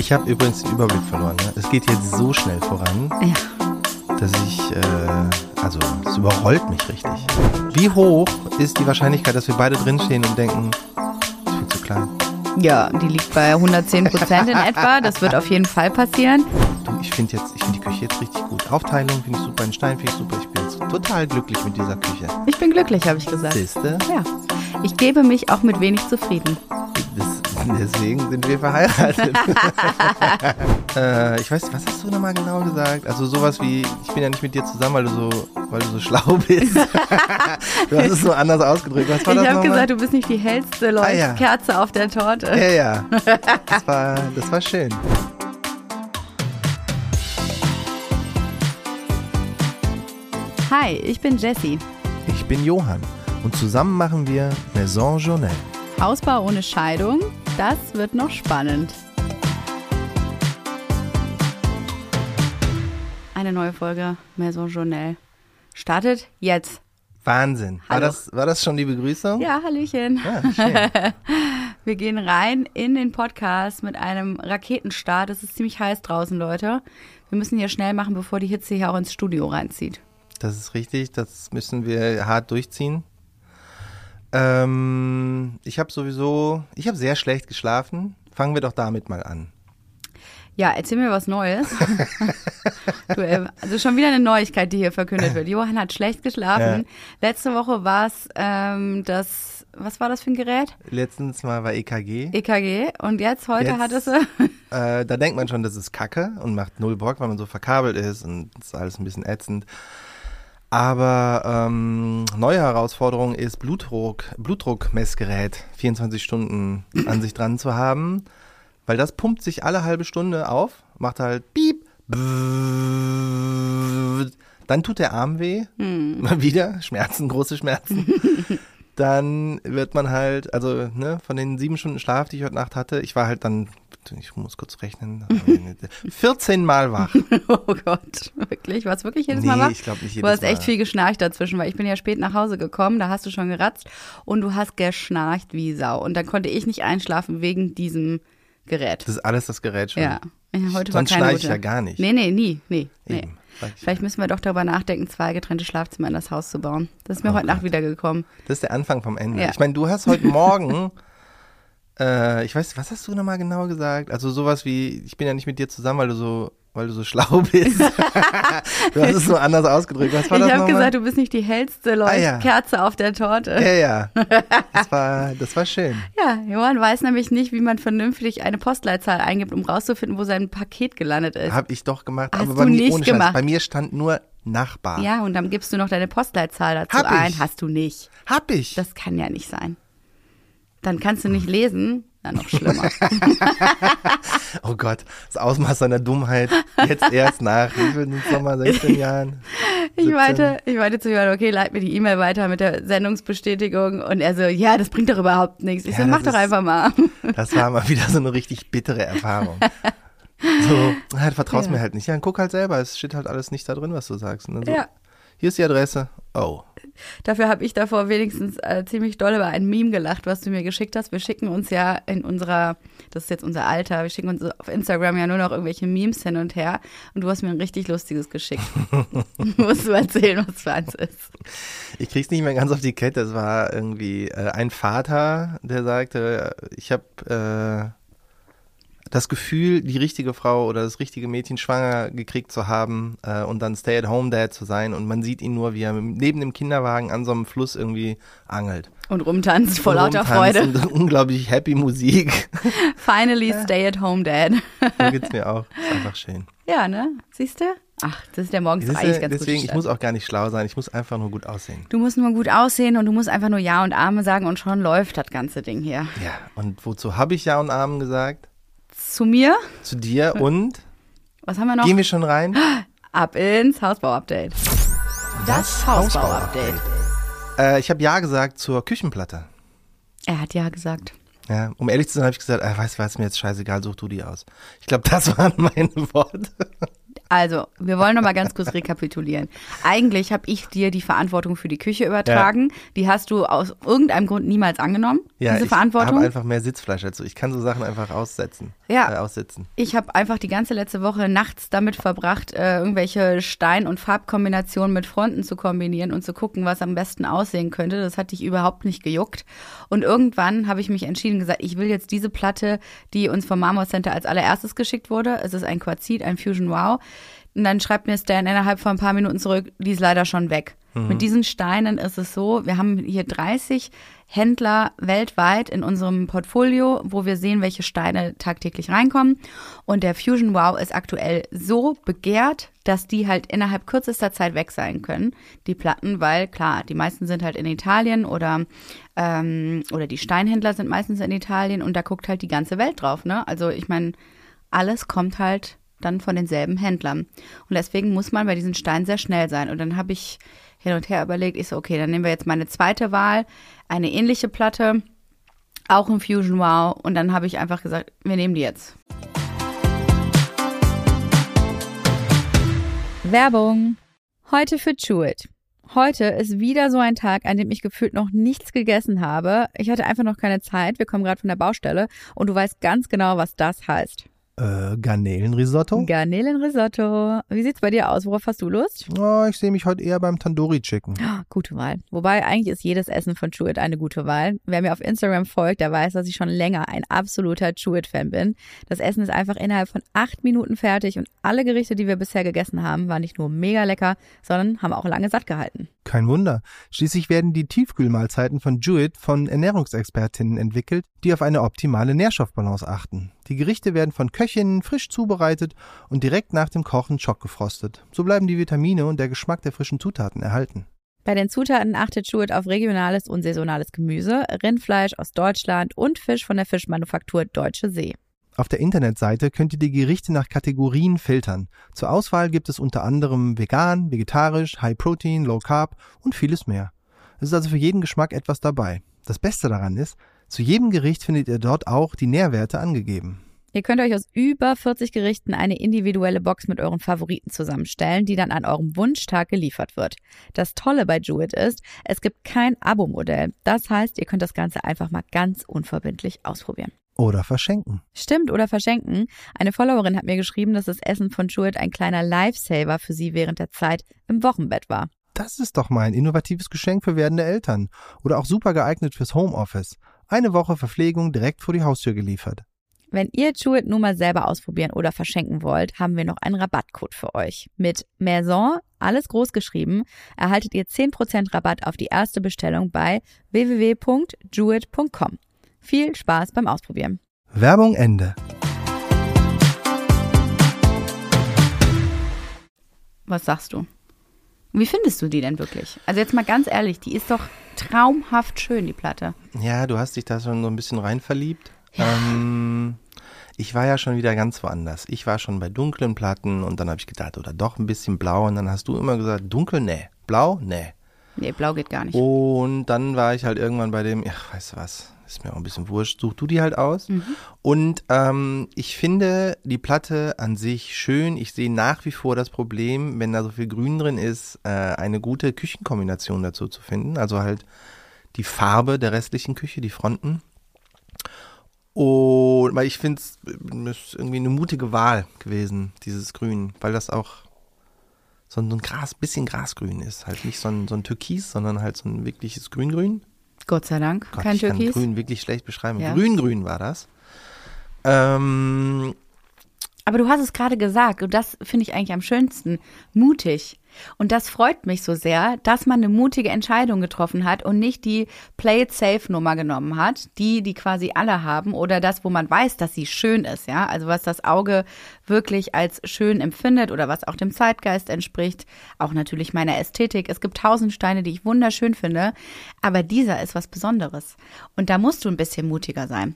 Ich habe übrigens den Überblick verloren. Ne? Es geht jetzt so schnell voran, Ja. dass ich, äh, also es überrollt mich richtig. Wie hoch ist die Wahrscheinlichkeit, dass wir beide drinstehen und denken, ist viel zu klein? Ja, die liegt bei 110 Prozent in etwa. Das wird auf jeden Fall passieren. Du, ich finde jetzt, ich finde die Küche jetzt richtig gut. Aufteilung finde ich super, den Stein finde ich super. Ich bin jetzt total glücklich mit dieser Küche. Ich bin glücklich, habe ich gesagt. Siehste? Ja. Ich gebe mich auch mit wenig zufrieden. Deswegen sind wir verheiratet. äh, ich weiß, was hast du nochmal genau gesagt? Also sowas wie, ich bin ja nicht mit dir zusammen, weil du so, weil du so schlau bist. du hast es so anders ausgedrückt. Was war Ich habe gesagt, du bist nicht die hellste Ah, ja. Leuchtkerze auf der Torte. Ja, ja. Das war, das war schön. Hi, ich bin Jessie. Ich bin Johann und zusammen machen wir Maison Journal. Hausbau ohne Scheidung, das wird noch spannend. Eine neue Folge Maison Journal startet jetzt. Wahnsinn. War das, war das schon die Begrüßung? Ja, Hallöchen. Ja. Wir gehen rein in den Podcast mit einem Raketenstart. Es ist ziemlich heiß draußen, Leute. Wir müssen hier schnell machen, bevor die Hitze hier auch ins Studio reinzieht. Das ist richtig, das müssen wir hart durchziehen. Ähm, ich habe sowieso, ich habe sehr schlecht geschlafen. Fangen wir doch damit mal an. Ja, erzähl mir was Neues. du, äh, also schon wieder eine Neuigkeit, die hier verkündet wird. Johann hat schlecht geschlafen. Letzte Woche war es ähm, das, was war das für ein Gerät? Letztens mal war EKG. EKG. Und jetzt, heute hat es, Äh, da denkt man schon, das ist Kacke und macht null Bock, weil man so verkabelt ist und ist alles ein bisschen ätzend. Aber ähm, neue Herausforderung ist Blutdruck, Blutdruckmessgerät 24 Stunden an sich dran zu haben, weil das pumpt sich alle halbe Stunde auf, macht halt piep, dann tut der Arm weh, mal wieder, Schmerzen, große Schmerzen. dann wird man halt, also ne, von den sieben Stunden Schlaf, die ich heute Nacht hatte, ich war halt dann, ich muss kurz rechnen, 14 Mal wach. oh Gott, wirklich? Warst du wirklich jedes Mal Nee, wach? ich glaub nicht Du jedes hast echt Mal. viel geschnarcht dazwischen, weil ich bin ja spät nach Hause gekommen, da hast du schon geratzt und du hast geschnarcht wie Sau. Und dann konnte ich nicht einschlafen wegen diesem Gerät. Das ist alles das Gerät schon. Ja. heute Sonst schnarche ich ja gar nicht. Nee, nee, nie. Nee, nee. Vielleicht müssen wir doch darüber nachdenken, zwei getrennte Schlafzimmer in das Haus zu bauen. Das ist mir Oh heute Nacht Gott. wieder gekommen. Das ist der Anfang vom Ende. Ja. Ich meine, du hast heute Morgen, äh, ich weiß, was hast du nochmal genau gesagt? Also sowas wie, ich bin ja nicht mit dir zusammen, weil du so, weil du so schlau bist. du hast es so anders ausgedrückt. Was war ich habe gesagt, du bist nicht die hellste Ah, ja. Leuchtkerze auf der Torte. ja, ja. Das war, das war schön. Ja, Johann weiß nämlich nicht, wie man vernünftig eine Postleitzahl eingibt, um rauszufinden, wo sein Paket gelandet ist. Hab ich doch gemacht, Hast aber bei mir nicht ohne Scheiß. gemacht. Bei mir stand nur Nachbar. Ja, und dann gibst du noch deine Postleitzahl dazu Hab ein. ich. Hast du nicht. Hab ich. Das kann ja nicht sein. Dann kannst du nicht lesen. Na, noch schlimmer. oh Gott, das Ausmaß seiner Dummheit jetzt erst nach, wie viel sind es nochmal, 16 Jahren? Ich 17? meinte, ich meinte zu Johann, okay, leit mir die E-Mail weiter mit der Sendungsbestätigung. Und er so, ja, das bringt doch überhaupt nichts. Ich Ja, so, mach doch ist- einfach mal. Das war mal wieder so eine richtig bittere Erfahrung. So, halt, vertraust Ja. mir halt nicht. Ja, dann guck halt selber. Es steht halt alles nicht da drin, was du sagst. Und dann so, Ja. Hier ist die Adresse. Oh. Dafür habe ich davor wenigstens äh, ziemlich doll über ein Meme gelacht, was du mir geschickt hast. Wir schicken uns ja in unserer, das ist jetzt unser Alter, wir schicken uns auf Instagram ja nur noch irgendwelche Memes hin und her. Und du hast mir ein richtig lustiges geschickt. Musst du erzählen, was für eins ist. Ich krieg's nicht mehr ganz auf die Kette. Es war irgendwie äh, ein Vater, der sagte, ich habe äh, das Gefühl, die richtige Frau oder das richtige Mädchen schwanger gekriegt zu haben äh, und dann Stay-at-home-Dad zu sein und man sieht ihn nur, wie er neben dem Kinderwagen an so einem Fluss irgendwie angelt. Und rumtanzt vor lauter Freude. Und unglaublich happy Musik. Finally stay at home, Dad. So geht's mir auch. Ist einfach schön. ja, ne? Siehst du? Ach, das ist der morgens Siehste, eigentlich ganz deswegen, gut. ich muss auch gar nicht schlau sein, ich muss einfach nur gut aussehen. du musst nur gut aussehen und du musst einfach nur Ja und Arme sagen und schon läuft das ganze Ding hier. Ja, und wozu habe ich Ja und Amen gesagt? Zu mir, Zu dir und? was haben wir noch? Gehen wir schon rein? Ab ins Hausbau-Update. Das Hausbau-Update. Äh, ich habe Ja gesagt zur Küchenplatte. Er hat ja gesagt. Ja, um ehrlich zu sein, habe ich gesagt, äh, weißt du was, ist mir jetzt scheißegal, such du die aus. Ich glaube, das waren meine Worte. Also, wir wollen noch mal ganz kurz rekapitulieren. Eigentlich habe ich dir die Verantwortung für die Küche übertragen. Die hast du aus irgendeinem Grund niemals angenommen, Ja, diese ich Verantwortung. habe einfach mehr Sitzfleisch dazu. Ich kann so Sachen einfach aussetzen. Ja. Äh, aussitzen. Ich habe einfach die ganze letzte Woche nachts damit verbracht, äh, irgendwelche Stein- und Farbkombinationen mit Fronten zu kombinieren und zu gucken, was am besten aussehen könnte. Das hat dich überhaupt nicht gejuckt. Und irgendwann habe ich mich entschieden gesagt, ich will jetzt diese Platte, die uns vom Marmor Center als allererstes geschickt wurde. Es ist ein Quarzit, ein Fusion Wow. Und dann schreibt mir Stan innerhalb von ein paar Minuten zurück, die ist leider schon weg. Mit diesen Steinen ist es so, wir haben hier 30 Händler weltweit in unserem Portfolio, wo wir sehen, welche Steine tagtäglich reinkommen. Und der Fusion Wow ist aktuell so begehrt, dass die halt innerhalb kürzester Zeit weg sein können, die Platten, weil klar, die meisten sind halt in Italien oder, ähm, oder die Steinhändler sind meistens in Italien und da guckt halt die ganze Welt drauf. Ne? Also ich meine, alles kommt halt dann von denselben Händlern. Und deswegen muss man bei diesen Steinen sehr schnell sein. Und dann habe ich hin und her überlegt, ich so, okay, dann nehmen wir jetzt meine zweite Wahl, eine ähnliche Platte, auch ein Fusion Wow. Und dann habe ich einfach gesagt, wir nehmen die jetzt. Werbung. Heute für Chewit. Heute ist wieder so ein Tag, an dem ich gefühlt noch nichts gegessen habe. Ich hatte einfach noch keine Zeit. Wir kommen gerade von der Baustelle und du weißt ganz genau, was das heißt. Äh, Garnelenrisotto? Garnelenrisotto. Wie sieht's bei dir aus? Worauf hast du Lust? Oh, ich sehe mich heute eher beim Tandoori Chicken. Ah, Gute Wahl. Wobei eigentlich ist jedes Essen von Chewit eine gute Wahl. Wer mir auf Instagram folgt, der weiß, dass ich schon länger ein absoluter Chewit-Fan bin. Das Essen ist einfach innerhalb von acht Minuten fertig und alle Gerichte, die wir bisher gegessen haben, waren nicht nur mega lecker, sondern haben auch lange satt gehalten. Kein Wunder. Schließlich werden die Tiefkühlmahlzeiten von Jewett von Ernährungsexpertinnen entwickelt, die auf eine optimale Nährstoffbalance achten. Die Gerichte werden von Köchinnen frisch zubereitet und direkt nach dem Kochen schockgefrostet. So bleiben die Vitamine und der Geschmack der frischen Zutaten erhalten. Bei den Zutaten achtet Chewit auf regionales und saisonales Gemüse, Rindfleisch aus Deutschland und Fisch von der Fischmanufaktur Deutsche See. Auf der Internetseite könnt ihr die Gerichte nach Kategorien filtern. Zur Auswahl gibt es unter anderem vegan, vegetarisch, High Protein, Low Carb und vieles mehr. Es ist also für jeden Geschmack etwas dabei. Das Beste daran ist, zu jedem Gericht findet ihr dort auch die Nährwerte angegeben. Ihr könnt euch aus über 40 Gerichten eine individuelle Box mit euren Favoriten zusammenstellen, die dann an eurem Wunschtag geliefert wird. Das Tolle bei Jewett ist, es gibt kein Abo-Modell. Das heißt, ihr könnt das Ganze einfach mal ganz unverbindlich ausprobieren. Oder verschenken. Stimmt oder verschenken. Eine Followerin hat mir geschrieben, dass das Essen von Jewett ein kleiner Lifesaver für sie während der Zeit im Wochenbett war. Das ist doch mal ein innovatives Geschenk für werdende Eltern. Oder auch super geeignet fürs Homeoffice. Eine Woche Verpflegung direkt vor die Haustür geliefert. Wenn ihr Chewit nun mal selber ausprobieren oder verschenken wollt, haben wir noch einen Rabattcode für euch. Mit Maison, alles groß geschrieben, erhaltet ihr 10% Rabatt auf die erste Bestellung bei www.jewit.com. Viel Spaß beim Ausprobieren. Werbung Ende. Was sagst du? Wie findest du die denn wirklich? Also jetzt mal ganz ehrlich, die ist doch traumhaft schön, die Platte. Ja, du hast dich da schon so ein bisschen rein verliebt. Ähm, ich war ja schon wieder ganz woanders. Ich war schon bei dunklen Platten und dann habe ich gedacht, oder doch ein bisschen blau. Und dann hast du immer gesagt, dunkel, nee. Blau, nee. Nee, blau geht gar nicht. Und dann war ich halt irgendwann bei dem, ach, weißt du was, ist mir auch ein bisschen wurscht, such du die halt aus. Und ähm, ich finde die Platte an sich schön. Ich sehe nach wie vor das Problem, wenn da so viel Grün drin ist, äh, eine gute Küchenkombination dazu zu finden. Also halt die Farbe der restlichen Küche, die Fronten. Und weil ich finde es ist irgendwie eine mutige Wahl gewesen, dieses Grün, weil das auch so ein, so ein Gras, bisschen Grasgrün ist. Halt nicht so ein, so ein Türkis, sondern halt so ein wirkliches Grüngrün. Gott sei Dank, Gott, kein ich kann Türkis. Grün wirklich schlecht beschreiben. Ja. Grün-Grün war das. Ähm, Aber du hast es gerade gesagt und das finde ich eigentlich am schönsten. Mutig. Und das freut mich so sehr, dass man eine mutige Entscheidung getroffen hat und nicht die Play it safe Nummer genommen hat, die, die quasi alle haben oder das, wo man weiß, dass sie schön ist, ja. Also was das Auge wirklich als schön empfindet oder was auch dem Zeitgeist entspricht. Auch natürlich meiner Ästhetik. Es gibt tausend Steine, die ich wunderschön finde. Aber dieser ist was Besonderes. Und da musst du ein bisschen mutiger sein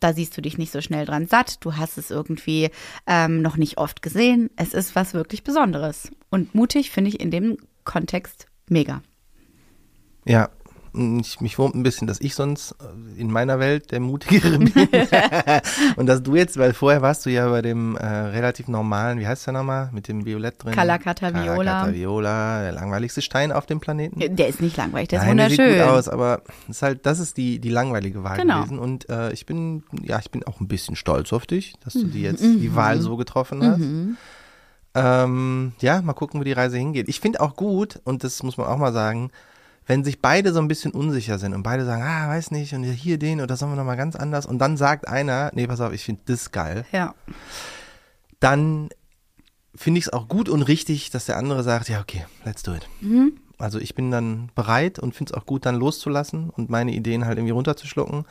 da siehst du dich nicht so schnell dran satt. Du hast es irgendwie ähm, noch nicht oft gesehen. Es ist was wirklich Besonderes. Und mutig finde ich in dem Kontext mega. ja, Ich, mich wurmt ein bisschen, dass ich sonst äh, in meiner Welt der Mutigere bin. und dass du jetzt, weil vorher warst du ja bei dem äh, relativ normalen, wie heißt der nochmal, mit dem Violett drin? Calacata Viola. Calacata Viola, der langweiligste Stein auf dem Planeten. Der ist nicht langweilig, der ist Nein, der wunderschön. sieht gut aus, aber das ist halt, das ist die, die langweilige Wahl Genau. gewesen. Und äh, ich bin, ja, ich bin auch ein bisschen stolz auf dich, dass du die jetzt die Wahl so getroffen hast. Mhm. Ähm, ja, mal gucken, wo die Reise hingeht. Ich finde auch gut, und das muss man auch mal sagen, wenn sich beide so ein bisschen unsicher sind und beide sagen, ah, weiß nicht, und hier den oder sollen wir nochmal ganz anders, und dann sagt einer, nee, pass auf, ich finde das geil, Ja. dann finde ich es auch gut und richtig, dass der andere sagt, ja, okay, let's do it. Also ich bin dann bereit und finde es auch gut, dann loszulassen und meine Ideen halt irgendwie runterzuschlucken.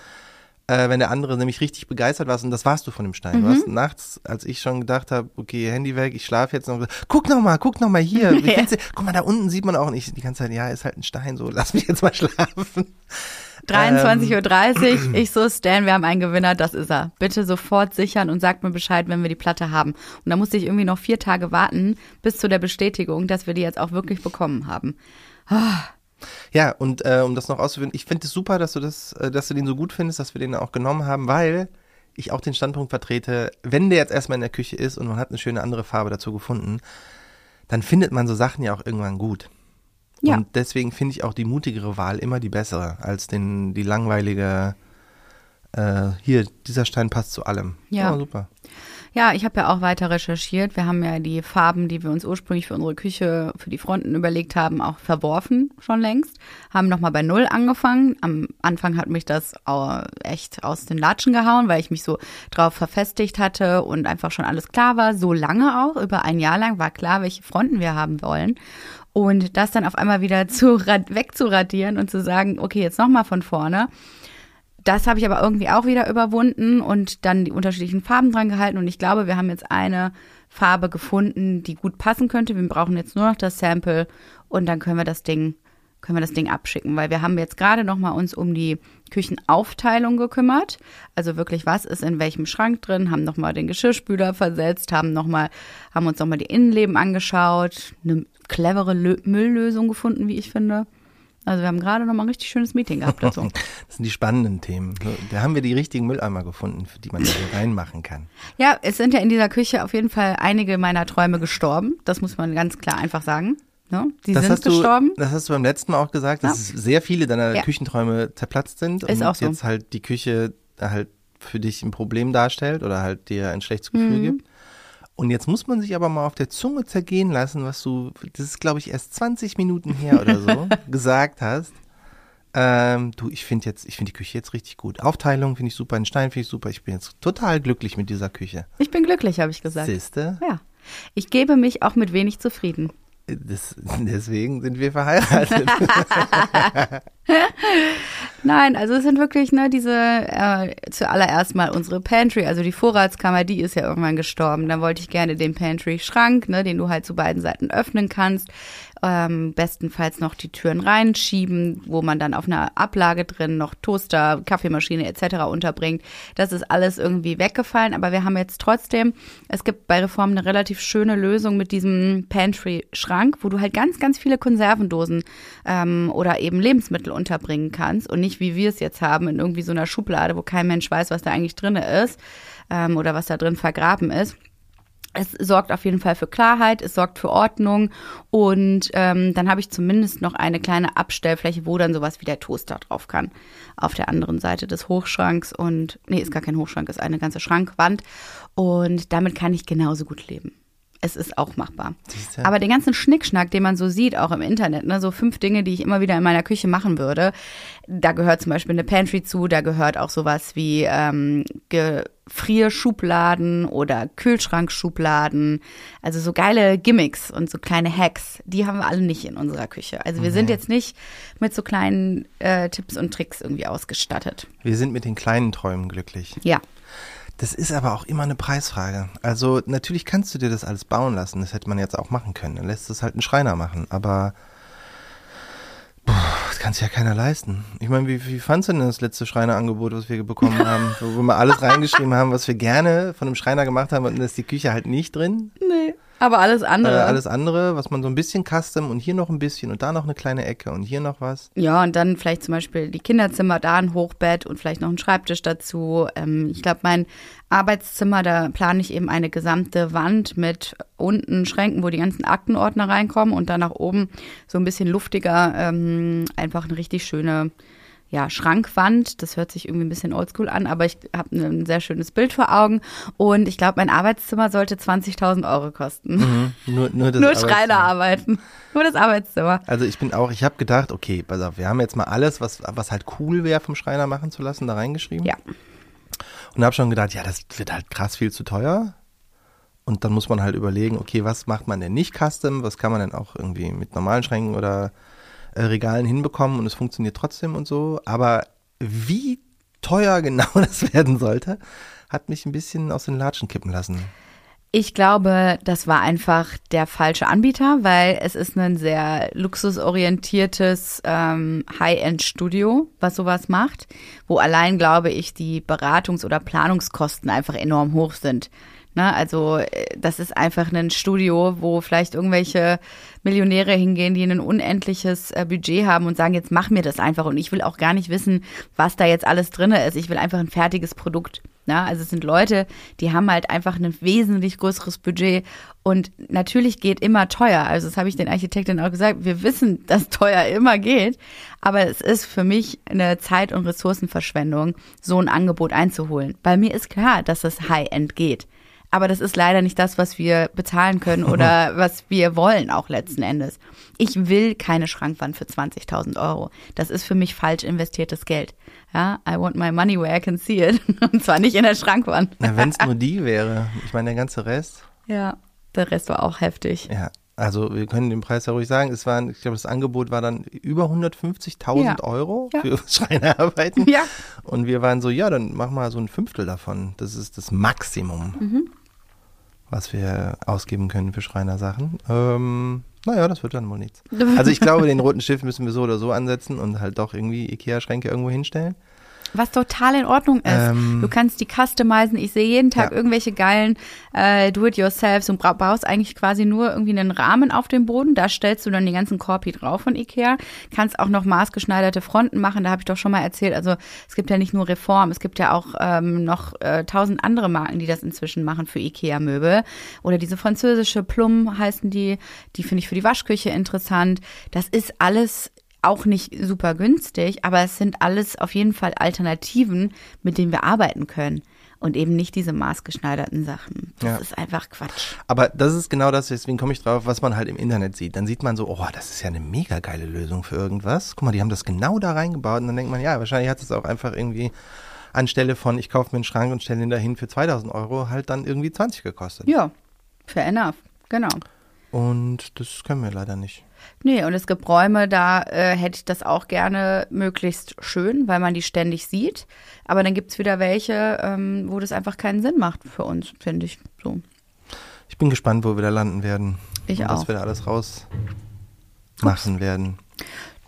Äh, wenn der andere nämlich richtig begeistert war, und das warst du von dem Stein. Du hast nachts, als ich schon gedacht habe, okay, Handy weg, ich schlafe jetzt noch, gesagt, guck noch mal, guck noch mal hier. Ja. Guck mal, da unten sieht man auch nicht die ganze Zeit, ja, ist halt ein Stein, so, lass mich jetzt mal schlafen. 23.30 Uhr, ich so, Stan, wir haben einen Gewinner, das ist er. Bitte sofort sichern und sagt mir Bescheid, wenn wir die Platte haben. Und da musste ich irgendwie noch vier Tage warten, bis zu der Bestätigung, dass wir die jetzt auch wirklich bekommen haben. Ja, und äh, um das noch auszuführen, ich finde es super, dass du das, äh, dass du den so gut findest, dass wir den auch genommen haben, weil ich auch den Standpunkt vertrete, wenn der jetzt erstmal in der Küche ist und man hat eine schöne andere Farbe dazu gefunden, dann findet man so Sachen ja auch irgendwann gut. Ja. Und deswegen finde ich auch die mutigere Wahl immer die bessere als den, die langweilige, äh, hier, dieser Stein passt zu allem. Ja. super. Ja, ich habe ja auch weiter recherchiert. Wir haben ja die Farben, die wir uns ursprünglich für unsere Küche, für die Fronten überlegt haben, auch verworfen schon längst. Haben nochmal bei Null angefangen. Am Anfang hat mich das auch echt aus den Latschen gehauen, weil ich mich so drauf verfestigt hatte und einfach schon alles klar war. So lange auch, über ein Jahr lang war klar, welche Fronten wir haben wollen. Und das dann auf einmal wieder zu rad- wegzuradieren und zu sagen, okay, jetzt nochmal von vorne. Das habe ich aber irgendwie auch wieder überwunden und dann die unterschiedlichen Farben dran gehalten. Und ich glaube, wir haben jetzt eine Farbe gefunden, die gut passen könnte. Wir brauchen jetzt nur noch das Sample und dann können wir das Ding, können wir das Ding abschicken, weil wir haben jetzt gerade noch mal uns um die Küchenaufteilung gekümmert. Also wirklich, was ist in welchem Schrank drin, haben noch mal den Geschirrspüler versetzt, haben noch mal, haben uns noch mal die Innenleben angeschaut, eine clevere Lö Mülllösung gefunden, wie ich finde. Also wir haben gerade noch mal ein richtig schönes Meeting gehabt dazu. Das sind die spannenden Themen. Da haben wir die richtigen Mülleimer gefunden, für die man hier reinmachen kann. Ja, es sind ja in dieser Küche auf jeden Fall einige meiner Träume gestorben. Das muss man ganz klar einfach sagen. Ne? Die Das sind gestorben. du, das hast du beim letzten Mal auch gesagt, dass es sehr viele deiner Ja. Küchenträume zerplatzt sind Ist und auch so. jetzt halt die Küche halt für dich ein Problem darstellt oder halt dir ein schlechtes Gefühl Mhm. gibt. Und jetzt muss man sich aber mal auf der Zunge zergehen lassen, was du, das ist glaube ich erst 20 Minuten her oder so, gesagt hast. Ähm, du, ich finde jetzt, ich finde die Küche jetzt richtig gut. Aufteilung finde ich super, den Stein finde ich super. Ich bin jetzt total glücklich mit dieser Küche. Ich bin glücklich, habe ich gesagt. Siehste? Ja. Ich gebe mich auch mit wenig zufrieden. Das, deswegen sind wir verheiratet. Nein, also es sind wirklich ne, diese äh, zuallererst mal unsere Pantry, also die Vorratskammer, die ist ja irgendwann gestorben. Dann wollte ich gerne den Pantry-Schrank, ne, den du halt zu beiden Seiten öffnen kannst. Ähm, bestenfalls noch die Türen reinschieben, wo man dann auf einer Ablage drin noch Toaster, Kaffeemaschine etc. unterbringt. Das ist alles irgendwie weggefallen, aber wir haben jetzt trotzdem, es gibt bei Reform eine relativ schöne Lösung mit diesem Pantry-Schrank, wo du halt ganz, ganz viele Konservendosen ähm, oder eben Lebensmittel unterbringen kannst und nicht wie wir es jetzt haben in irgendwie so einer Schublade, wo kein Mensch weiß, was da eigentlich drin ist ähm, oder was da drin vergraben ist. Es sorgt auf jeden Fall für Klarheit, es sorgt für Ordnung und ähm, dann habe ich zumindest noch eine kleine Abstellfläche, wo dann sowas wie der Toaster drauf kann. Auf der anderen Seite des Hochschranks und, nee, ist gar kein Hochschrank, ist eine ganze Schrankwand und damit kann ich genauso gut leben. Es ist auch machbar. Siehste? Aber den ganzen Schnickschnack, den man so sieht, auch im Internet, ne, so fünf Dinge, die ich immer wieder in meiner Küche machen würde, da gehört zum Beispiel eine Pantry zu, da gehört auch sowas wie ähm, Gefrierschubladen oder Kühlschrankschubladen. Also so geile Gimmicks und so kleine Hacks, die haben wir alle nicht in unserer Küche. Also wir sind jetzt nicht mit so kleinen äh, Tipps und Tricks irgendwie ausgestattet. Wir sind mit den kleinen Träumen glücklich. Ja. Das ist aber auch immer eine Preisfrage. Also natürlich kannst du dir das alles bauen lassen. Das hätte man jetzt auch machen können. Dann lässt es halt ein Schreiner machen. Aber boah, das kann sich ja keiner leisten. Ich meine, wie, wie fandst du denn das letzte Schreinerangebot, was wir bekommen haben? Wo wir mal alles reingeschrieben haben, was wir gerne von einem Schreiner gemacht haben und dann ist die Küche halt nicht drin? Nee. Aber alles andere. Äh, alles andere, was man so ein bisschen custom und hier noch ein bisschen und da noch eine kleine Ecke und hier noch was. Ja, und dann vielleicht zum Beispiel die Kinderzimmer, da ein Hochbett und vielleicht noch ein Schreibtisch dazu. Ähm, ich glaube, mein Arbeitszimmer, da plane ich eben eine gesamte Wand mit unten Schränken, wo die ganzen Aktenordner reinkommen und dann nach oben so ein bisschen luftiger, ähm, einfach eine richtig schöne ja, Schrankwand. Das hört sich irgendwie ein bisschen oldschool an, aber ich habe ein sehr schönes Bild vor Augen. Und ich glaube, mein Arbeitszimmer sollte 20.000 Euro kosten. Mhm. Nur, nur, das Nur. Schreiner arbeiten. Nur das Arbeitszimmer. Also ich bin auch, ich habe gedacht, okay, pass auf, wir haben jetzt mal alles, was, was halt cool wäre vom Schreiner machen zu lassen, da reingeschrieben. Ja. Und habe schon gedacht, ja, das wird halt krass viel zu teuer. Und dann muss man halt überlegen, okay, was macht man denn nicht custom? Was kann man denn auch irgendwie mit normalen Schränken oder äh, Regalen hinbekommen und es funktioniert trotzdem und so. Aber wie teuer genau das werden sollte, hat mich ein bisschen aus den Latschen kippen lassen. Ich glaube, das war einfach der falsche Anbieter, weil es ist ein sehr luxusorientiertes ähm, High-End-Studio, was sowas macht, wo allein, glaube ich, die Beratungs- oder Planungskosten einfach enorm hoch sind. Ne, also äh, das ist einfach ein Studio, wo vielleicht irgendwelche Millionäre hingehen, die ein unendliches äh, Budget haben und sagen, jetzt mach mir das einfach. Und ich will auch gar nicht wissen, was da jetzt alles drin ist. Ich will einfach ein fertiges Produkt. Ja, also es sind Leute, die haben halt einfach ein wesentlich größeres Budget und natürlich geht immer teuer. Also das habe ich den Architekten auch gesagt. Wir wissen, dass teuer immer geht, aber es ist für mich eine Zeit- und Ressourcenverschwendung, so ein Angebot einzuholen. Bei mir ist klar, dass es High-End geht. Aber das ist leider nicht das, was wir bezahlen können oder was wir wollen auch letzten Endes. Ich will keine Schrankwand für 20.000 Euro. Das ist für mich falsch investiertes Geld. Ja, I want my money where I can see it. Und zwar nicht in der Schrankwand. Na, wenn es nur die wäre. Ich meine, der ganze Rest. Ja, der Rest war auch heftig. Ja, also wir können den Preis ja ruhig sagen. Es waren, ich glaube, das Angebot war dann über 150.000 Ja. Euro Ja. für Schreinerarbeiten. Ja. Und wir waren so, ja, dann mach mal so ein Fünftel davon. Das ist das Maximum, Mhm. Was wir ausgeben können für Schreinersachen. Ähm, naja, das wird dann wohl nichts. Also ich glaube, den roten Stift müssen wir so oder so ansetzen und halt doch irgendwie Ikea-Schränke irgendwo hinstellen. Was total in Ordnung ist. Ähm, du kannst die customizen. Ich sehe jeden Tag Ja. irgendwelche geilen äh, Do-it-yourselfs und baust eigentlich quasi nur irgendwie einen Rahmen auf dem Boden. Da stellst du dann die ganzen Korpi drauf von Ikea. Kannst auch noch maßgeschneiderte Fronten machen. Da habe ich doch schon mal erzählt. Also es gibt ja nicht nur Reform, es gibt ja auch ähm, noch äh, tausend andere Marken, die das inzwischen machen für Ikea-Möbel. Oder diese französische Plum heißen die. Die finde ich für die Waschküche interessant. Das ist alles auch nicht super günstig, aber es sind alles auf jeden Fall Alternativen, mit denen wir arbeiten können. Und eben nicht diese maßgeschneiderten Sachen. Das Ja. ist einfach Quatsch. Aber das ist genau das, deswegen komme ich drauf, was man halt im Internet sieht. Dann sieht man so, oh, das ist ja eine mega geile Lösung für irgendwas. Guck mal, die haben das genau da reingebaut und dann denkt man, ja, wahrscheinlich hat es auch einfach irgendwie anstelle von, ich kaufe mir einen Schrank und stelle ihn dahin für 2000 Euro, halt dann irgendwie 20 gekostet. Ja, fair enough. Genau. Und das können wir leider nicht. Nee, und es gibt Räume, da äh, hätte ich das auch gerne möglichst schön, weil man die ständig sieht. Aber dann gibt's wieder welche, ähm, wo das einfach keinen Sinn macht für uns, finde ich. So. Ich bin gespannt, wo wir da landen werden. Ich und auch. was wir da alles raus machen werden.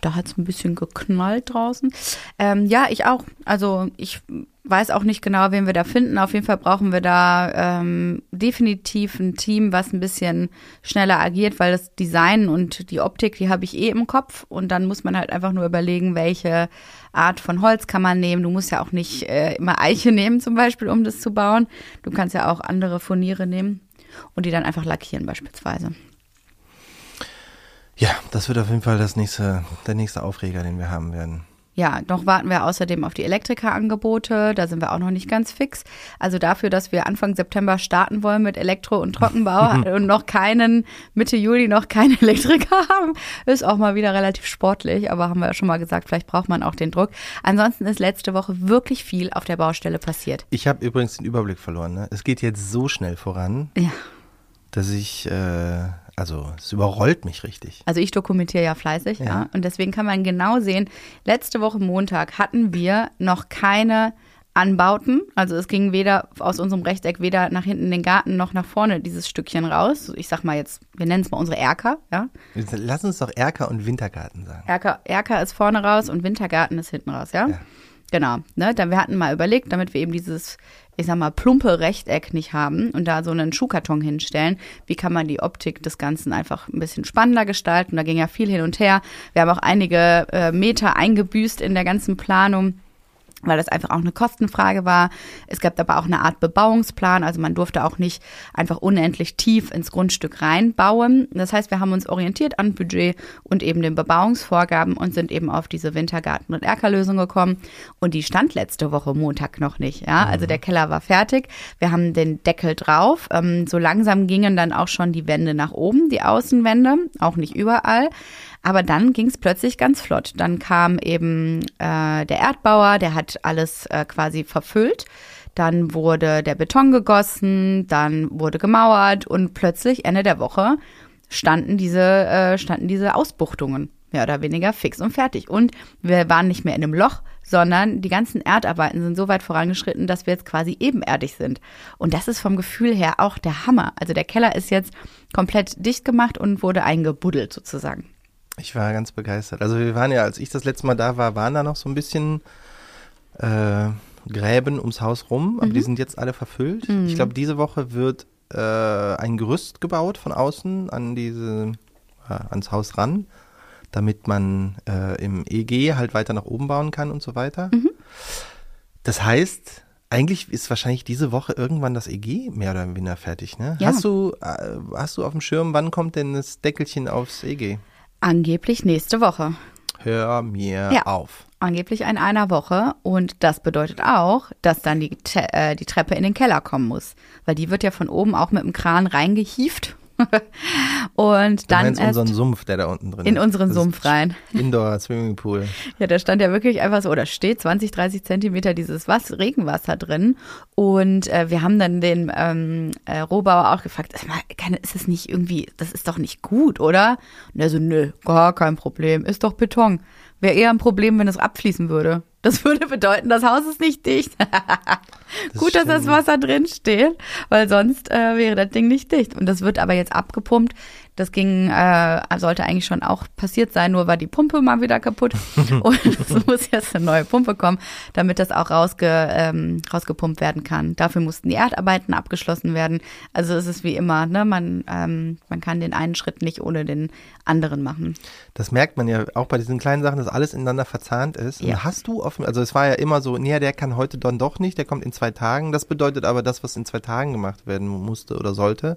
Da hat's ein bisschen geknallt draußen. Ähm, ja, ich auch. Also ich weiß auch nicht genau, wen wir da finden. Auf jeden Fall brauchen wir da ähm, definitiv ein Team, was ein bisschen schneller agiert, weil das Design und die Optik, die habe ich eh im Kopf. Und dann muss man halt einfach nur überlegen, welche Art von Holz kann man nehmen. Du musst ja auch nicht äh, immer Eiche nehmen zum Beispiel, um das zu bauen. Du kannst ja auch andere Furniere nehmen und die dann einfach lackieren beispielsweise. Ja, das wird auf jeden Fall das nächste, der nächste Aufreger, den wir haben werden. Ja, noch warten wir außerdem auf die Elektrikerangebote. Da sind wir auch noch nicht ganz fix. Also dafür, dass wir Anfang September starten wollen mit Elektro- und Trockenbau und noch keinen, Mitte Juli noch keinen Elektriker haben, ist auch mal wieder relativ sportlich. Aber haben wir ja schon mal gesagt, vielleicht braucht man auch den Druck. Ansonsten ist letzte Woche wirklich viel auf der Baustelle passiert. Ich habe übrigens den Überblick verloren. Ne? Es geht jetzt so schnell voran, Ja. dass ich, äh, also es überrollt mich richtig. Also ich dokumentiere ja fleißig, ja. Ja. Und deswegen kann man genau sehen, letzte Woche Montag hatten wir noch keine Anbauten. Also es ging weder aus unserem Rechteck weder nach hinten in den Garten noch nach vorne dieses Stückchen raus. Ich sag mal jetzt, wir nennen es mal unsere Erker, ja. Lass uns doch Erker und Wintergarten sagen. Erker, Erker ist vorne raus und Wintergarten ist hinten raus, ja. Ja. Genau. Ne? Dann wir hatten mal überlegt, damit wir eben dieses ich sag mal, plumpe Rechteck nicht haben und da so einen Schuhkarton hinstellen, wie kann man die Optik des Ganzen einfach ein bisschen spannender gestalten? Da ging ja viel hin und her. Wir haben auch einige äh, Meter eingebüßt in der ganzen Planung weil das einfach auch eine Kostenfrage war. Es gab aber auch eine Art Bebauungsplan, also man durfte auch nicht einfach unendlich tief ins Grundstück reinbauen. Das heißt, wir haben uns orientiert an Budget und eben den Bebauungsvorgaben und sind eben auf diese Wintergarten- und Erkerlösung gekommen. Und die stand letzte Woche Montag noch nicht. Ja, also der Keller war fertig. Wir haben den Deckel drauf. Ähm, so langsam gingen dann auch schon die Wände nach oben, die Außenwände, auch nicht überall. Aber dann ging es plötzlich ganz flott. Dann kam eben äh, der Erdbauer, der hat alles äh, quasi verfüllt. Dann wurde der Beton gegossen, dann wurde gemauert und plötzlich Ende der Woche standen diese, äh, standen diese Ausbuchtungen mehr oder weniger fix und fertig. Und wir waren nicht mehr in einem Loch, sondern die ganzen Erdarbeiten sind so weit vorangeschritten, dass wir jetzt quasi ebenerdig sind. Und das ist vom Gefühl her auch der Hammer. Also der Keller ist jetzt komplett dicht gemacht und wurde eingebuddelt sozusagen. Ich war ganz begeistert. Also wir waren ja, als ich das letzte Mal da war, waren da noch so ein bisschen äh, Gräben ums Haus rum, aber mhm. die sind jetzt alle verfüllt. Mhm. Ich glaube, diese Woche wird äh, ein Gerüst gebaut von außen an diese, äh, ans Haus ran, damit man äh, im EG halt weiter nach oben bauen kann und so weiter. Mhm. Das heißt, eigentlich ist wahrscheinlich diese Woche irgendwann das EG mehr oder weniger fertig, ne? Ja. Hast du, äh, hast du auf dem Schirm, wann kommt denn das Deckelchen aufs EG? Angeblich nächste Woche. Hör mir ja, auf. Angeblich in einer Woche. Und das bedeutet auch, dass dann die, äh, die Treppe in den Keller kommen muss. Weil die wird ja von oben auch mit dem Kran reingehieft und dann in unseren Sumpf, der da unten drin in ist. In unseren Sumpf rein. Indoor Swimmingpool. Ja, da stand ja wirklich einfach so oder steht 20, 30 Zentimeter dieses Was Regenwasser drin und äh, wir haben dann den ähm, äh, Rohbauer auch gefragt, ist es nicht irgendwie, das ist doch nicht gut, oder? Und er so, nö, gar kein Problem, ist doch Beton. Wäre eher ein Problem, wenn es abfließen würde. Das würde bedeuten, das Haus ist nicht dicht. das Gut, dass das Wasser drin steht, weil sonst äh, wäre das Ding nicht dicht. Und das wird aber jetzt abgepumpt. Das ging, äh, sollte eigentlich schon auch passiert sein, nur war die Pumpe mal wieder kaputt. und es muss jetzt eine neue Pumpe kommen, damit das auch rausge, ähm, rausgepumpt werden kann. Dafür mussten die Erdarbeiten abgeschlossen werden. Also es ist wie immer, ne? man, ähm, man kann den einen Schritt nicht ohne den anderen machen. Das merkt man ja auch bei diesen kleinen Sachen, dass alles ineinander verzahnt ist. Ja. Und hast du offen, also es war ja immer so, nee, der kann heute dann doch nicht, der kommt in zwei Tagen. Das bedeutet aber, das, was in zwei Tagen gemacht werden musste oder sollte,